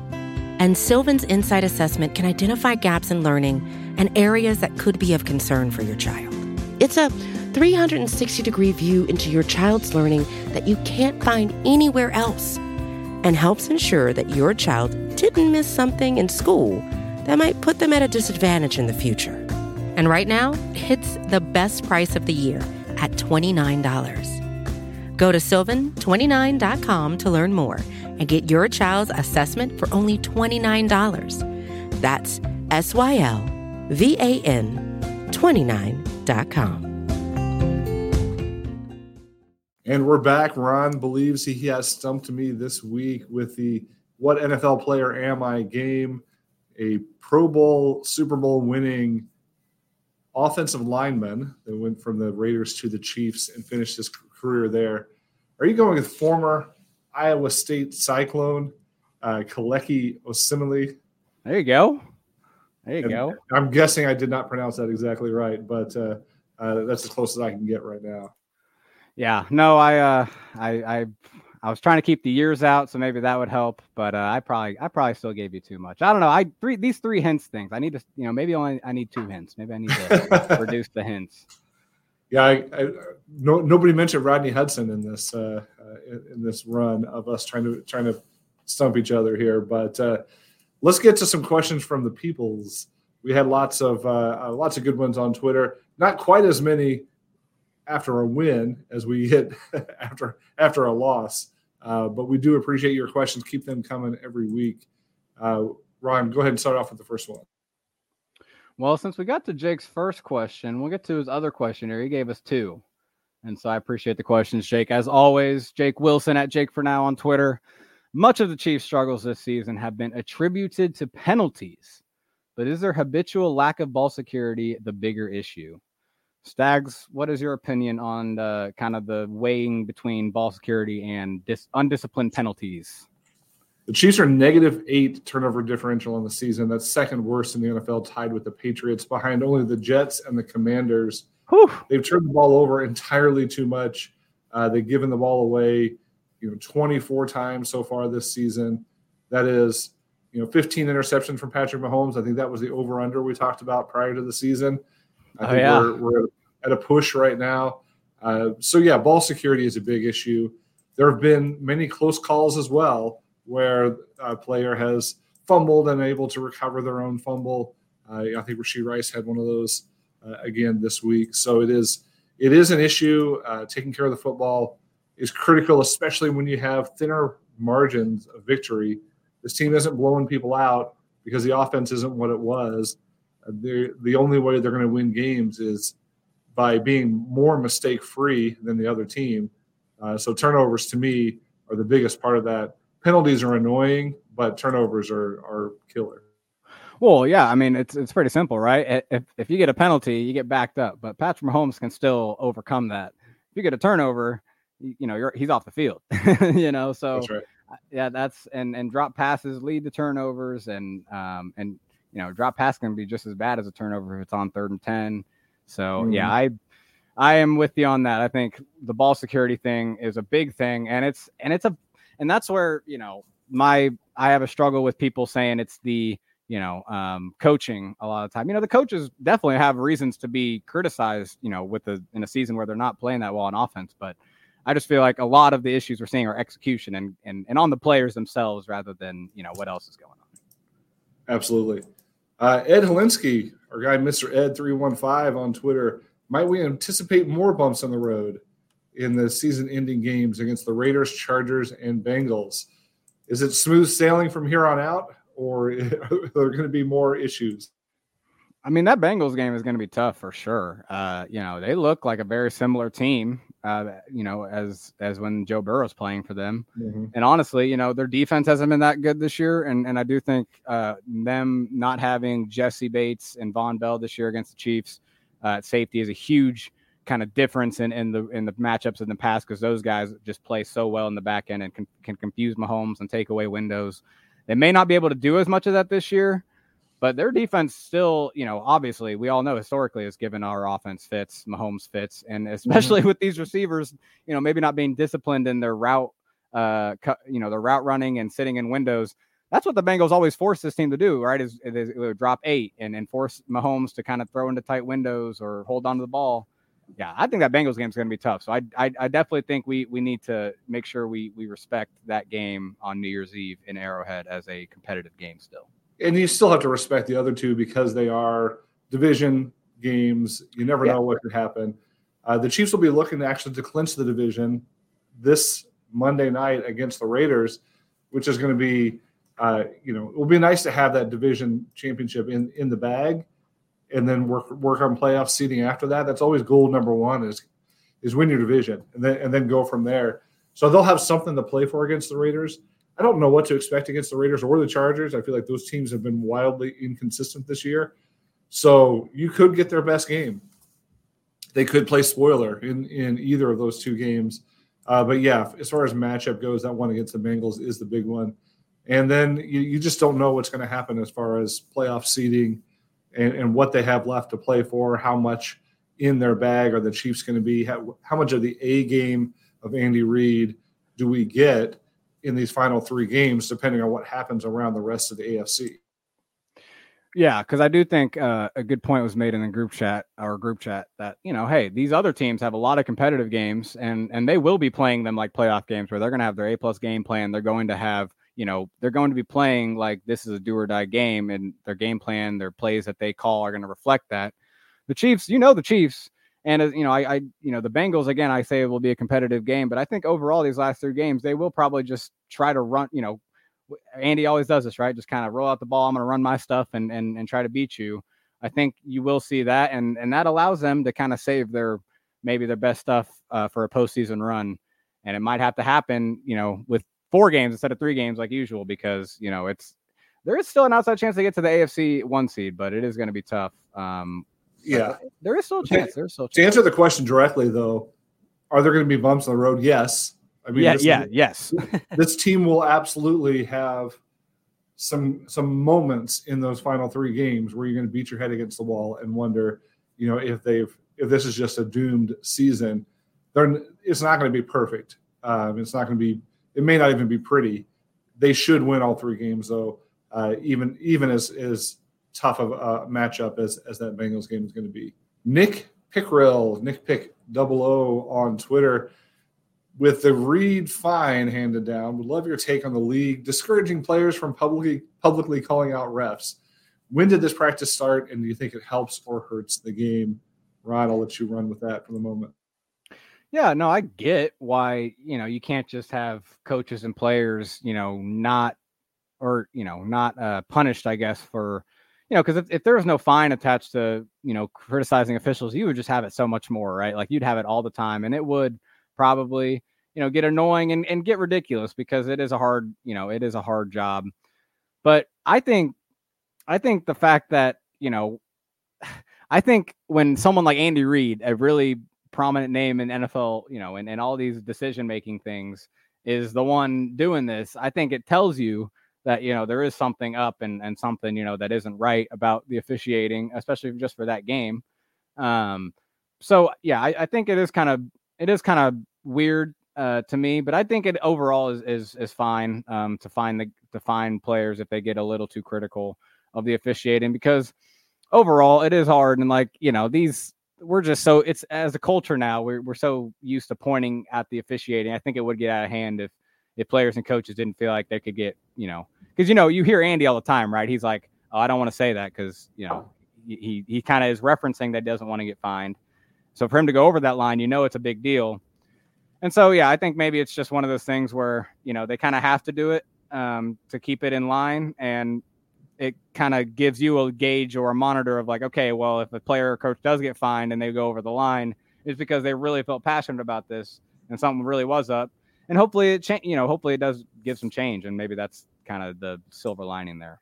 and Sylvan's Insight Assessment can identify gaps in learning and areas that could be of concern for your child. It's a 360 degree view into your child's learning that you can't find anywhere else and helps ensure that your child didn't miss something in school that might put them at a disadvantage in the future. And right now, it's the best price of the year at $29. Go to sylvan29.com to learn more and get your child's assessment for only $29. That's S Y L V A N 29.com. And we're back. Ron believes he has stumped me this week with the What NFL Player Am I game, a Pro Bowl, Super Bowl winning offensive lineman that went from the Raiders to the Chiefs and finished his career there. Are you going with former Iowa State Cyclone, uh, Kaleki Osemele? There you go. There you And go. I'm guessing I did not pronounce that exactly right, but uh, uh, that's as close as I can get right now. Yeah. No, I uh I I I was trying to keep the years out, so maybe that would help. But uh, I probably I probably still gave you too much. I don't know. I three these three hints things. I need to you know maybe only I need two hints. Maybe I need to [LAUGHS] reduce the hints. Yeah, I, I, no, nobody mentioned Rodney Hudson in this uh, uh, in, in this run of us trying to trying to stump each other here. But uh, let's get to some questions from the peoples. We had lots of uh, lots of good ones on Twitter. Not quite as many after a win as we hit [LAUGHS] after after a loss. Uh, but we do appreciate your questions. Keep them coming every week. Uh, Ron, go ahead and start off with the first one. Well, since we got to Jake's first question, we'll get to his other question here. He gave us two. And so I appreciate the questions, Jake. As always, Jake Wilson at Jake for Now on Twitter. Much of the Chiefs' struggles this season have been attributed to penalties, but is their habitual lack of ball security the bigger issue? Stags, what is your opinion on the kind of the weighing between ball security and dis- undisciplined penalties? The Chiefs are negative eight turnover differential on the season. That's second worst in the NFL, tied with the Patriots, behind only the Jets and the Commanders. Whew. They've turned the ball over entirely too much. Uh, they've given the ball away, you know, 24 times so far this season. That is, you know, 15 interceptions from Patrick Mahomes. I think that was the over/under we talked about prior to the season. I Oh, think yeah. we're, we're at a push right now. Uh, so yeah, ball security is a big issue. There have been many close calls as well where a player has fumbled and able to recover their own fumble. Uh, I think Rashee Rice had one of those uh, again this week. So it is it is an issue. Uh, taking care of the football is critical, especially when you have thinner margins of victory. This team isn't blowing people out because the offense isn't what it was. Uh, the only way they're going to win games is by being more mistake free than the other team. Uh, so turnovers to me are the biggest part of that. Penalties are annoying, but turnovers are are killer. Well, yeah, I mean it's it's pretty simple, right? If if you get a penalty, you get backed up, but Patrick Mahomes can still overcome that. If you get a turnover, you, you know you're he's off the field, [LAUGHS] you know. So That's right. yeah, that's and and drop passes lead to turnovers, and um and you know drop pass can be just as bad as a turnover if it's on third and ten. So yeah, I I am with you on that. I think the ball security thing is a big thing, and it's and it's a and that's where you know my I have a struggle with people saying it's the you know um, coaching a lot of time. You know the coaches definitely have reasons to be criticized. You know with the in a season where they're not playing that well on offense, but I just feel like a lot of the issues we're seeing are execution and and and on the players themselves rather than you know what else is going on. Absolutely. Uh, Ed Helinsky, our guy, Mr. Ed315 on Twitter, might we anticipate more bumps on the road in the season ending games against the Raiders, Chargers, and Bengals? Is it smooth sailing from here on out, or [LAUGHS] are there going to be more issues? I mean, that Bengals game is going to be tough for sure. Uh, you know, they look like a very similar team, uh, you know, as as when Joe Burrow's playing for them. And honestly, you know, their defense hasn't been that good this year. And and I do think uh, them not having Jessie Bates and Vonn Bell this year against the Chiefs uh, at safety is a huge kind of difference in, in the in the matchups in the past because those guys just play so well in the back end and can, can confuse Mahomes and take away windows. They may not be able to do as much of that this year, but their defense still, you know, obviously we all know historically has given our offense fits, Mahomes fits, and especially [LAUGHS] with these receivers, you know, maybe not being disciplined in their route, uh, cu- you know, their route running and sitting in windows. That's what the Bengals always force this team to do, right? Is, is it would drop eight and, and force Mahomes to kind of throw into tight windows or hold on to the ball. Yeah, I think that Bengals game is going to be tough. So I, I, I definitely think we we need to make sure we we respect that game on New Year's Eve in Arrowhead as a competitive game still. And you still have to respect the other two because they are division games. You never Yeah. know what could happen. Uh, the Chiefs will be looking to actually to clinch the division this Monday night against the Raiders, which is going to be, uh, you know, it will be nice to have that division championship in in the bag, and then work work on playoff seeding after that. That's always goal number one is is win your division and then and then go from there. So they'll have something to play for against the Raiders. I don't know what to expect against the Raiders or the Chargers. I feel like those teams have been wildly inconsistent this year. So you could get their best game. They could play spoiler in in either of those two games. Uh, but yeah, as far as matchup goes, that one against the Bengals is the big one. And then you, you just don't know what's going to happen as far as playoff seeding and, and what they have left to play for, how much in their bag are the Chiefs going to be, how, how much of the A game of Andy Reid do we get in these final three games, depending on what happens around the rest of the AFC. Yeah, because I do think uh, a good point was made in the group chat, or group chat, that you know, hey, these other teams have a lot of competitive games, and and they will be playing them like playoff games, where they're going to have their A plus game plan. They're going to have, you know, they're going to be playing like this is a do or die game, and their game plan, their plays that they call are going to reflect that. The Chiefs, you know, the Chiefs, and as you know, I, I, you know, the Bengals again, I say it will be a competitive game, but I think overall these last three games, they will probably just try to run, you know, Andy always does this, right? Just kind of roll out the ball. I'm going to run my stuff and and and try to beat you. I think you will see that, and and that allows them to kind of save their maybe their best stuff uh, for a postseason run. And it might have to happen, you know, with four games instead of three games like usual, because you know it's there is still an outside chance to get to the AFC one seed, but it is going to be tough. Um, yeah, there is still a chance. There's still to answer the question directly, though, are there going to be bumps on the road? Yes. I mean, yeah, yeah, [LAUGHS] yes. this team will absolutely have some some moments in those final three games where you're going to beat your head against the wall and wonder, you know, if they've if this is just a doomed season. They're, it's not going to be perfect. Um, it's not going to be. It may not even be pretty. They should win all three games, though. Uh, even even as as tough of a matchup as as that Bengals game is going to be. Nick Pickrell, Nick Pick Double O on Twitter with the Reid fine handed down. Would love your take on the league discouraging players from publicly publicly calling out refs. When did this practice start, and do you think it helps or hurts the game? Ron, I'll let you run with that for the moment. Yeah, no, I get why you know you can't just have coaches and players, you know, not or you know not uh, punished, I guess, for you know, because if, if there was no fine attached to you know criticizing officials, you would just have it so much more, right? Like you'd have it all the time, and it would probably you know get annoying and, and get ridiculous because it is a hard you know it is a hard job but i think i think the fact that you know [SIGHS] i think when someone like andy reid a really prominent name in nfl you know and, and all these decision making things is the one doing this i think it tells you that you know there is something up and and something you know that isn't right about the officiating especially just for that game. Um so yeah i, I think it is kind of it is kind of weird uh, to me, but I think it overall is is is fine um, to find the to find players if they get a little too critical of the officiating because overall it is hard and like you know these we're just so it's as a culture now we're we're so used to pointing at the officiating. I think it would get out of hand if if players and coaches didn't feel like they could get you know because you know you hear Andy all the time, right? He's like, oh, I don't want to say that because you know he he kind of is referencing that doesn't want to get fined. So for him to go over that line, you know it's a big deal and so yeah, I think maybe it's just one of those things where you know they kind of have to do it um, to keep it in line, and it kind of gives you a gauge or a monitor of like, okay, well, if a player or coach does get fined and they go over the line, it's because they really felt passionate about this and something really was up, and hopefully it change. You know, hopefully it does give some change, and maybe that's kind of the silver lining there.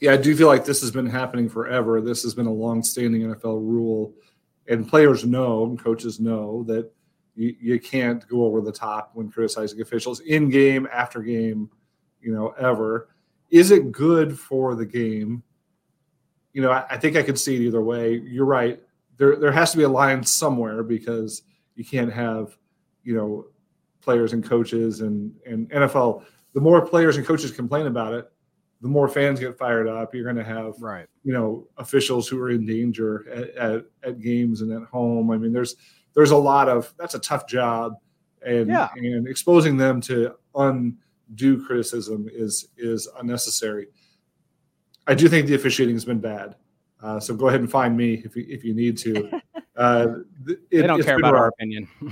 Yeah, I do feel like this has been happening forever. This has been a long-standing NFL rule, and players know and coaches know that you, you can't go over the top when criticizing officials in game after game, you know, ever. Is it good for the game? You know, I, I think I could see it either way. You're right. There, there has to be a line somewhere because you can't have, you know, players and coaches and, and NFL. The more players and coaches complain about it, the more fans get fired up. You're going to have, right. you know, officials who are in danger at, at, at games and at home. I mean, there's there's a lot of that's a tough job, and yeah. and exposing them to undue criticism is is unnecessary. I do think the officiating has been bad. Uh, so go ahead and find me if you, if you need to. [LAUGHS] Uh, it, they don't care about our opinion. [LAUGHS]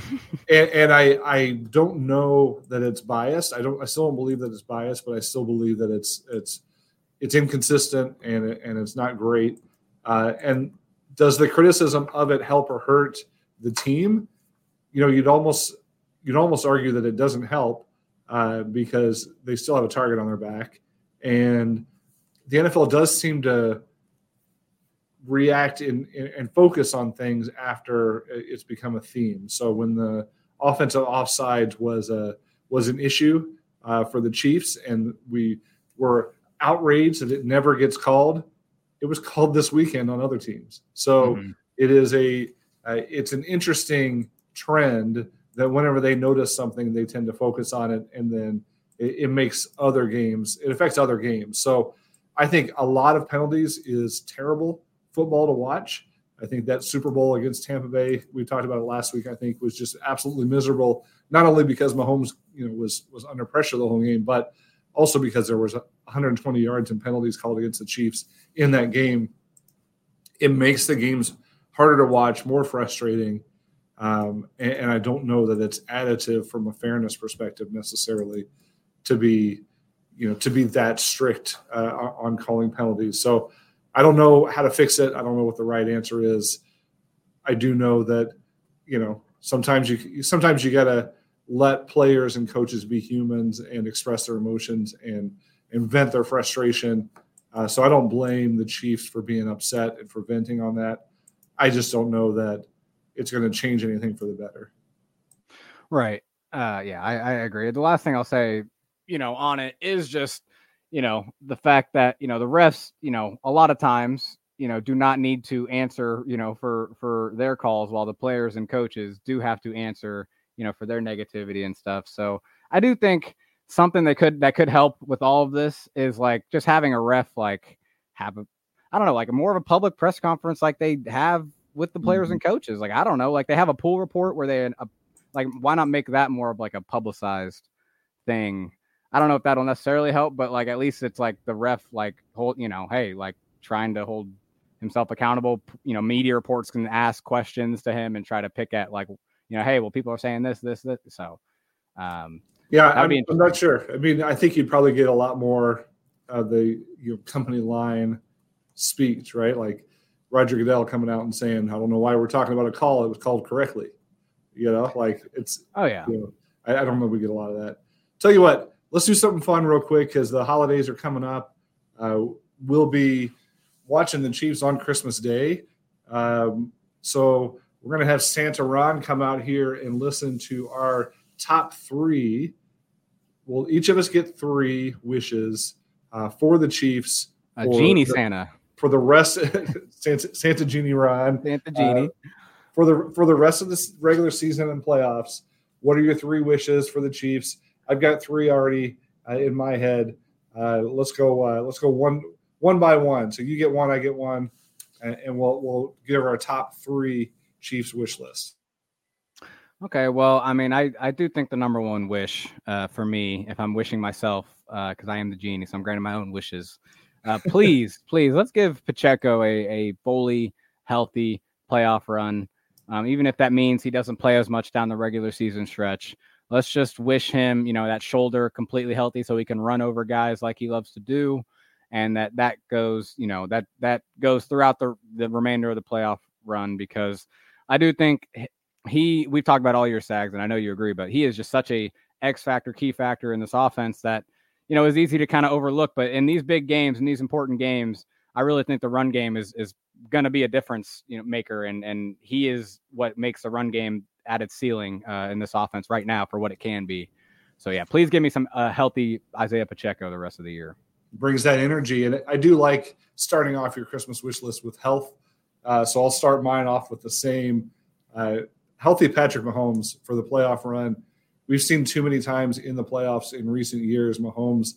and, and, I I don't know that it's biased. I don't I still don't believe that it's biased, but I still believe that it's it's it's inconsistent and and it's not great. Uh, and does the criticism of it help or hurt the team, you know, you'd almost you'd almost argue that it doesn't help uh, because they still have a target on their back, and the NFL does seem to react and focus on things after it's become a theme. So when the offensive offsides was a was an issue uh, for the Chiefs, and we were outraged that it never gets called. It was called this weekend on other teams. So mm-hmm. it is a uh, it's an interesting trend that whenever they notice something, they tend to focus on it, and then it, it makes other games. It affects other games. So I think a lot of penalties is terrible football to watch. I think that Super Bowl against Tampa Bay, we talked about it last week. I think was just absolutely miserable. Not only because Mahomes, you know, was was under pressure the whole game, but also because there was 120 yards and penalties called against the Chiefs in that game. It makes the games harder to watch, more frustrating, um, and, and, I don't know that it's additive from a fairness perspective necessarily to be, you know, to be that strict uh, on calling penalties. So I don't know how to fix it. I don't know what the right answer is. I do know that, you know, sometimes you sometimes you got to let players and coaches be humans and express their emotions and and vent their frustration. Uh, so I don't blame the Chiefs for being upset and for venting on that. I just don't know that it's going to change anything for the better. Right. Uh, yeah, I, I agree. The last thing I'll say, you know, on it is just you know, the fact that, you know, the refs, you know, a lot of times, you know, do not need to answer, you know, for for their calls while the players and coaches do have to answer, you know, for their negativity and stuff. So, I do think something that could that could help with all of this is like just having a ref like have a I don't know, like more of a public press conference like they have with the players mm-hmm. and coaches. Like I don't know, like they have a pool report where they uh, like why not make that more of like a publicized thing I don't know if that'll necessarily help, but like at least it's like the ref like hold you know, hey, like trying to hold himself accountable. You know, media reports can ask questions to him and try to pick at like you know, hey, well, people are saying this, this, this. So, um, yeah, I'm, I'm, not sure. I mean, I think you'd probably get a lot more of the you know, company line speech, right? Like Roger Goodell coming out and saying, "I don't know why we're talking about a call; it was called correctly." You know, like it's. Oh yeah. You know, I, I don't know. If we get a lot of that. Tell you what, let's do something fun real quick because the holidays are coming up. Uh, we'll be watching the Chiefs on Christmas Day. Um, so we're going to have Santa Ron come out here and listen to our top three. Well, each of us get three wishes uh, for the Chiefs. A genie the, Santa. For the rest, [LAUGHS] Santa, Santa Genie Ryan. Santa Genie. Uh, for the for the rest of the regular season and playoffs, what are your three wishes for the Chiefs? I've got three already uh, in my head. Uh, let's go. Uh, let's go one one by one. So you get one, I get one, and, and we'll we'll give our top three Chiefs wish list. Okay, well, I mean, I, I do think the number one wish uh, for me, if I'm wishing myself, because uh, I am the genie, so I'm granting my own wishes. Uh, please, please, let's give Pacheco a, a fully healthy playoff run, um, even if that means he doesn't play as much down the regular season stretch let's just wish him, you know, that shoulder completely healthy so he can run over guys like he loves to do. And that that goes, you know, that that goes throughout the the remainder of the playoff run because I do think he we've talked about all your Stags and I know you agree, but he is just such a X factor, key factor in this offense that you know is easy to kind of overlook. But in these big games, in these important games, I really think the run game is is going to be a difference, you know, maker, and and he is what makes the run game at its ceiling uh, in this offense right now for what it can be. So yeah, please give me some uh, healthy Isaiah Pacheco the rest of the year. Brings that energy, and I do like starting off your Christmas wish list with health. Uh, so I'll start mine off with the same uh, healthy Patrick Mahomes for the playoff run. We've seen too many times in the playoffs in recent years Mahomes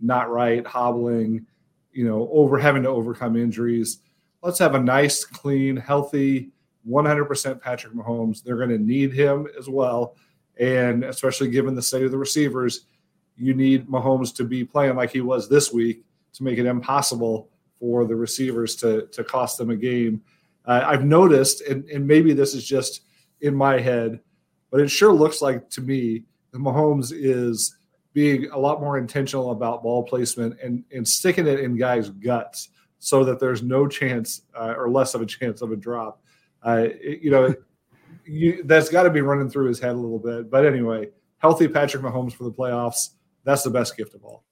not right, hobbling, you know, over having to overcome injuries. Let's have a nice, clean, healthy 100% Patrick Mahomes. They're going to need him as well. And especially given the state of the receivers, you need Mahomes to be playing like he was this week to make it impossible for the receivers to, to cost them a game. Uh, I've noticed, and, and maybe this is just in my head, but it sure looks like to me that Mahomes is being a lot more intentional about ball placement and, and sticking it in guys' guts so that there's no chance uh, or less of a chance of a drop. Uh, you know, you, that's got to be running through his head a little bit. But anyway, healthy Patrick Mahomes for the playoffs. That's the best gift of all.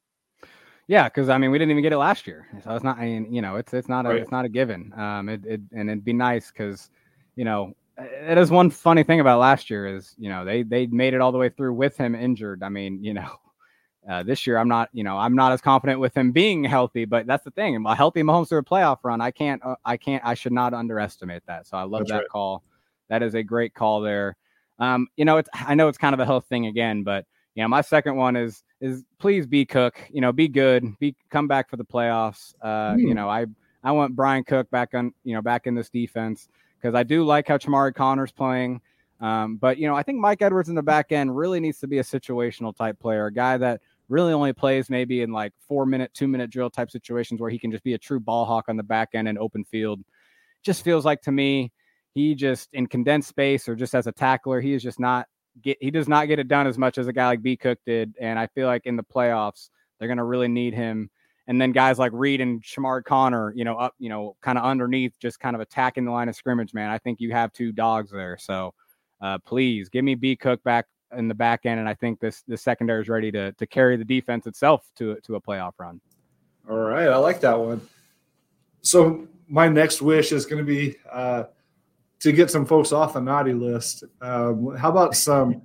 Yeah, because I mean, we didn't even get it last year, so it's not. I mean, you know, it's it's not a Right. it's not a given. Um, it, it and it'd be nice because, you know, it is one funny thing about last year is you know they they made it all the way through with him injured. I mean, you know, [LAUGHS] uh, this year I'm not you know I'm not as confident with him being healthy, but that's the thing. A healthy Mahomes through a playoff run, I can't uh, I can't I should not underestimate that. So I love That's that right. call. That is a great call there. Um, you know, it's I know it's kind of a health thing again, but you know, my second one is is please be Cook. You know, be good. Be come back for the playoffs. Uh, You Hmm. know, I I want Bryan Cook back on. You know, back in this defense because I do like how Chamarri Conner's playing. Um, but you know, I think Mike Edwards in the back end really needs to be a situational type player, a guy that really only plays maybe in like four minute, two minute drill type situations where he can just be a true ball hawk on the back end and open field. Just feels like to me, he just in condensed space or just as a tackler, he is just not get he does not get it done as much as a guy like B Cook did. And I feel like in the playoffs, they're gonna really need him. And then guys like Reid and Chamarri Conner, you know, up, you know, kind of underneath, just kind of attacking the line of scrimmage, man. I think you have two dogs there. So uh, please give me B Cook back in the back end. And I think this this secondary is ready to to carry the defense itself to to a playoff run. All right, I like that one. So my next wish is going to be uh, to get some folks off the naughty list. Um, how about some?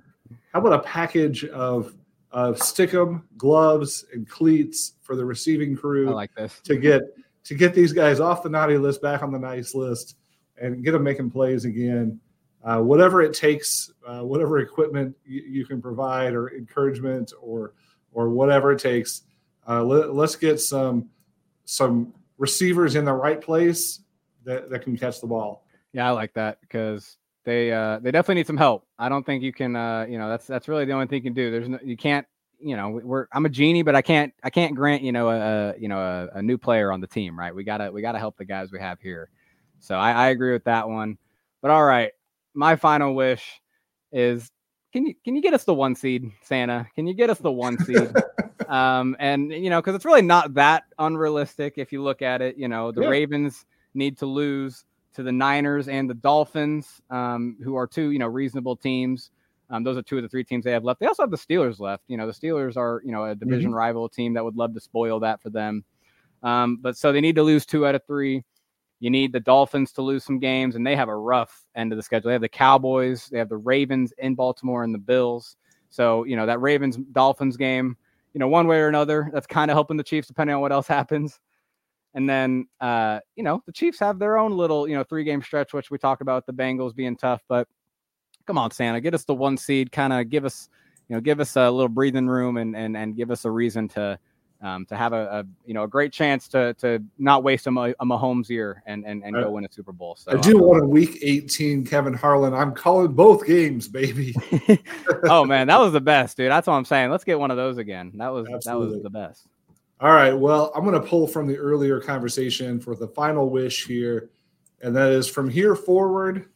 How about a package of of stickum gloves and cleats for the receiving crew I like this. to get to get these guys off the naughty list back on the nice list and get them making plays again. Uh, whatever it takes, uh, whatever equipment you, you can provide, or encouragement, or or whatever it takes. Uh, let, let's get some some receivers in the right place that, that can catch the ball. Yeah, I like that because they uh they definitely need some help. I don't think you can uh you know that's that's really the only thing you can do. There's no you can't you know we're I'm a genie, but I can't I can't grant you know a, you know a, a new player on the team, right? We gotta we gotta help the guys we have here. So I, I agree with that one. But all right, my final wish is can you can you get us the one seed, Santa? Can you get us the one seed? [LAUGHS] um, and you know, because it's really not that unrealistic if you look at it. You know, the Yeah. Ravens need to lose to the Niners and the Dolphins, um, who are two, you know, reasonable teams. Um, those are two of the three teams they have left. They also have the Steelers left. You know, the Steelers are, you know, a division rival team that would love to spoil that for them. Um, but so they need to lose two out of three. You need the Dolphins to lose some games, and they have a rough end of the schedule. They have the Cowboys, they have the Ravens in Baltimore, and the Bills. So you know that Ravens Dolphins game, you know, one way or another, that's kind of helping the Chiefs, depending on what else [LAUGHS] happens. And then, uh, you know, the Chiefs have their own little, you know, three game stretch, which we talked about the Bengals being tough. But come on, Santa, get us the one seed, kind of give us, you know, give us a little breathing room and and and give us a reason to. Um, to have a, a you know a great chance to to not waste a, a Mahomes year and and, and I- go win a Super Bowl. So I do want a Week 18 Kevin Harlan. I'm calling both games, baby. [LAUGHS] oh man, that was the best, dude. That's what I'm saying. Let's get one of those again. That was that was the best. All right. Well, I'm going to pull from the earlier conversation for the final wish here. And that is from here forward,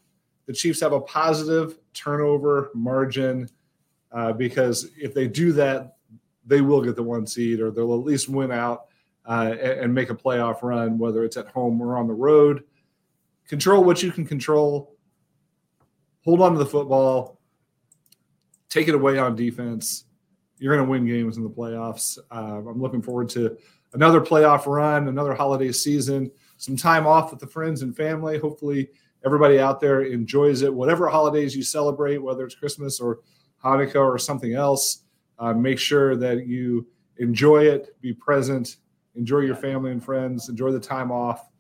the Chiefs have a positive turnover margin uh, because if they do that, they will get the one seed or they'll at least win out uh, and, and make a playoff run, whether it's at home or on the road. Control what you can control, hold on to the football, take it away on defense you're going to win games in the playoffs. Uh, I'm looking forward to another playoff run, another holiday season, some time off with the friends and family. Hopefully, everybody out there enjoys it. Whatever holidays you celebrate, whether it's Christmas or Hanukkah or something else, uh, make sure that you enjoy it, be present, enjoy your family and friends, enjoy the time off.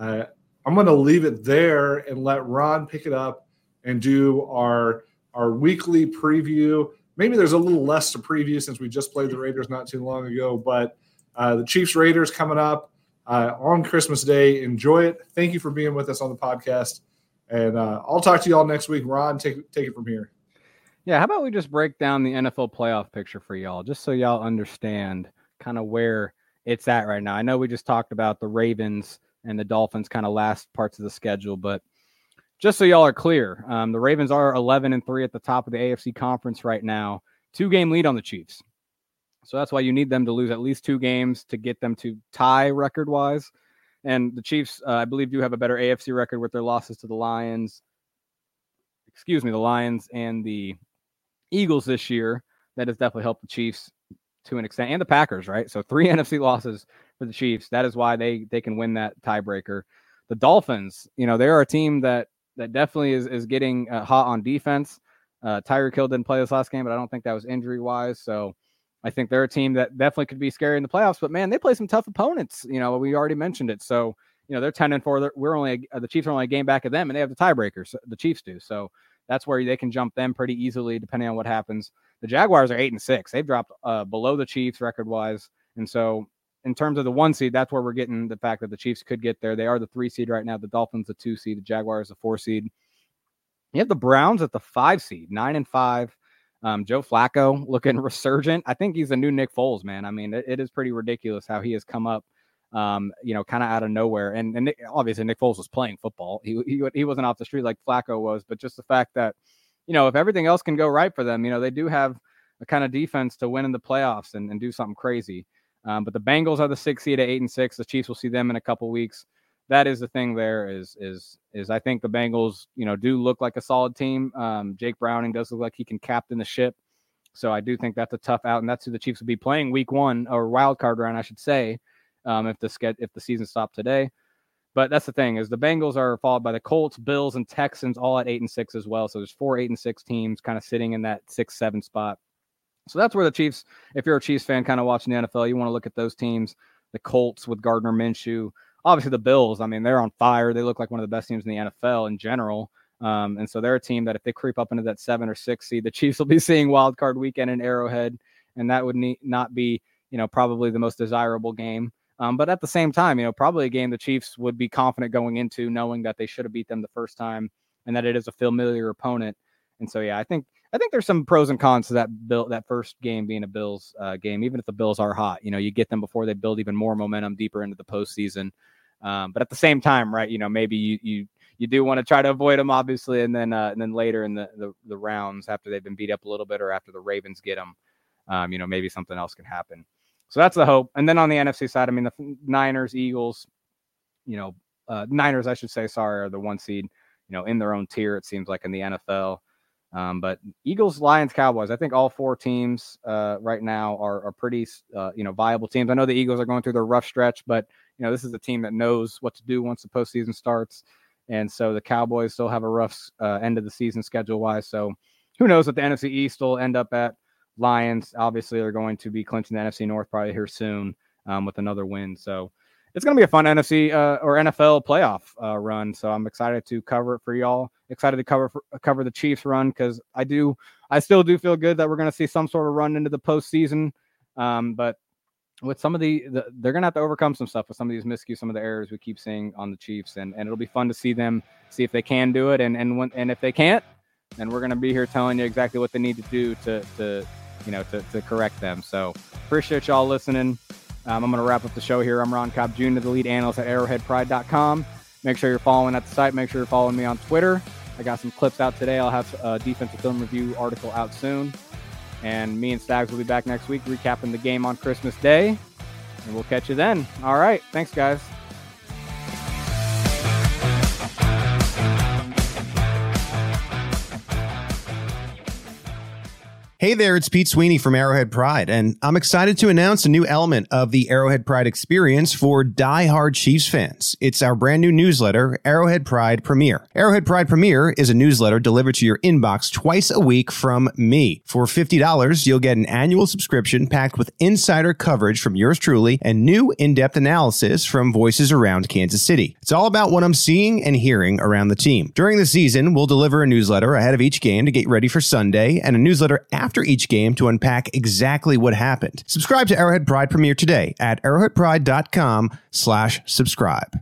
Uh, I'm going to leave it there and let Ron pick it up and do our our weekly preview maybe there's a little less to preview since we just played the Raiders not too long ago. But uh, the Chiefs Raiders coming up uh, on Christmas Day. Enjoy it. Thank you for being with us on the podcast, and uh, I'll talk to you all next week. Ron, take take it from here. Yeah, how about we just break down the NFL playoff picture for y'all, just so y'all understand kind of where it's at right now. I know we just talked about the Ravens and the Dolphins kind of last parts of the schedule, but just so y'all are clear, um, the Ravens are 11 and 3 at the top of the AFC conference right now, two game lead on the Chiefs. So that's why you need them to lose at least two games to get them to tie record wise. And the Chiefs, uh, I believe, do have a better AFC record with their losses to the Lions, excuse me, the Lions and the Eagles this year. That has definitely helped the Chiefs to an extent, and the Packers, right? So three [LAUGHS] NFC losses for the Chiefs. That is why they they can win that tiebreaker. The Dolphins, you know, they're a team that that definitely is is getting uh, hot on defense. Uh, Tyreek Hill didn't play this last game, but I don't think that was injury wise. So I think they're a team that definitely could be scary in the playoffs. But man, they play some tough opponents. You know, we already mentioned it. So you know they're ten and 4 we're only uh, the Chiefs are only a game back of them, and they have the tiebreakers. The Chiefs do. So that's where they can jump them pretty easily, depending on what happens. The Jaguars are eight and six. They've dropped uh, below the Chiefs record wise, and so in terms of the one seed, that's where we're getting the fact that the Chiefs could get there. They are the three seed right now. The Dolphins the two seed. The Jaguars the four seed. You have the Browns at the five seed, nine and five. Um, Joe Flacco looking [LAUGHS] resurgent. I think he's a new Nick Foles, man. I mean, it, it is pretty ridiculous how he has come up um, you know, kind of out of nowhere. And, and Nick, obviously Nick Foles was playing football. He, he he wasn't off the street like Flacco was, but just the fact that, you know, if everything else can go right for them, you know, they do have a kind of defense to win in the playoffs and, and do something crazy. Um, but the Bengals are the six seed at eight and six. The Chiefs will see them in a couple weeks. That is the thing. There is is is I think the Bengals, you know, do look like a solid team. Um, Jake Browning does look like he can captain the ship. So I do think that's a tough out, and that's who the Chiefs will be playing week one or wild card round, I should say um, if the if the season stopped today. But that's the thing is the Bengals are followed by the Colts, Bills, and Texans all at eight and six as well. So there's four eight and six teams kind of sitting in that six seven spot. So that's where the Chiefs, if you're a Chiefs fan, kind of watching the NFL, you want to look at those teams. The Colts with Gardner Minshew, obviously the Bills. I mean, they're on fire. They look like one of the best teams in the NFL in general. Um, and so they're a team that if they creep up into that seven or six seed, the [LAUGHS] Chiefs will be seeing wild card weekend in Arrowhead, and that would ne- not be, you know, probably the most desirable game. Um, but at the same time, you know, probably a game the Chiefs would be confident going into, knowing that they should have beat them the first time and that it is a familiar opponent. And so, yeah, I think I think there's some pros and cons to that bill that first game being a Bills uh, game. Even if the Bills are hot, you know, you get them before they build even more momentum deeper into the postseason. Um, but at the same time, right, you know, maybe you you you do want to try to avoid them, obviously, and then uh, and then later in the, the, the rounds after they've been beat up a little bit or after the Ravens get them, um, you know, maybe something else can happen. So that's the hope. And then on the NFC side, I mean, the Niners, Eagles, you know, uh, Niners, I should say, sorry, are the one seed, you know, in their own tier, it seems like in the NFL. Um, but Eagles, Lions, Cowboys, I think all four teams uh, right now are, are pretty, uh, you know, viable teams. I know the Eagles are going through their rough stretch, but, you know, this is a team that knows what to do once the postseason starts. And so the Cowboys still have a rough uh, end of the season schedule wise. So who knows what the NFC East will end up at. Lions obviously are going to be clinching the NFC North probably here soon um, with another win. So it's going to be a fun NFC uh, or NFL playoff uh, run. So I'm excited to cover it for y'all. Excited to cover for, cover the Chiefs run because I do, I still do feel good that we're going to see some sort of run into the postseason. Um, but with some of the, the they're going to have to overcome some stuff with some of these miscues, some of the errors we keep seeing on the Chiefs, and, and it'll be fun to see them see if they can do it, and and when and if they can't, then we're going to be here telling you exactly what they need to do to to you know, to, to correct them. So appreciate y'all listening. Um, I'm going to wrap up the show here. I'm Ron Kopp Jr., the lead analyst at arrowheadpride.com. Make sure you're following at the site. Make sure you're following me on Twitter. I got some clips out today. I'll have a defensive film review article out soon. And me and Stags will be back next week recapping the game on Christmas Day. And we'll catch you then. All right. Thanks, guys. Hey there, it's Pete Sweeney from Arrowhead Pride, and I'm excited to announce a new element of the Arrowhead Pride experience for die-hard Chiefs fans. It's our brand new newsletter, Arrowhead Pride Premier. Arrowhead Pride Premier is a newsletter delivered to your inbox twice a week from me. For $50, you'll get an annual subscription packed with insider coverage from yours truly and new in-depth analysis from voices around Kansas City. It's all about what I'm seeing and hearing around the team. During the season, we'll deliver a newsletter ahead of each game to get ready for Sunday and a newsletter after after each game to unpack exactly what happened. Subscribe to Arrowhead Pride Premier today at arrowheadpride.com slash subscribe.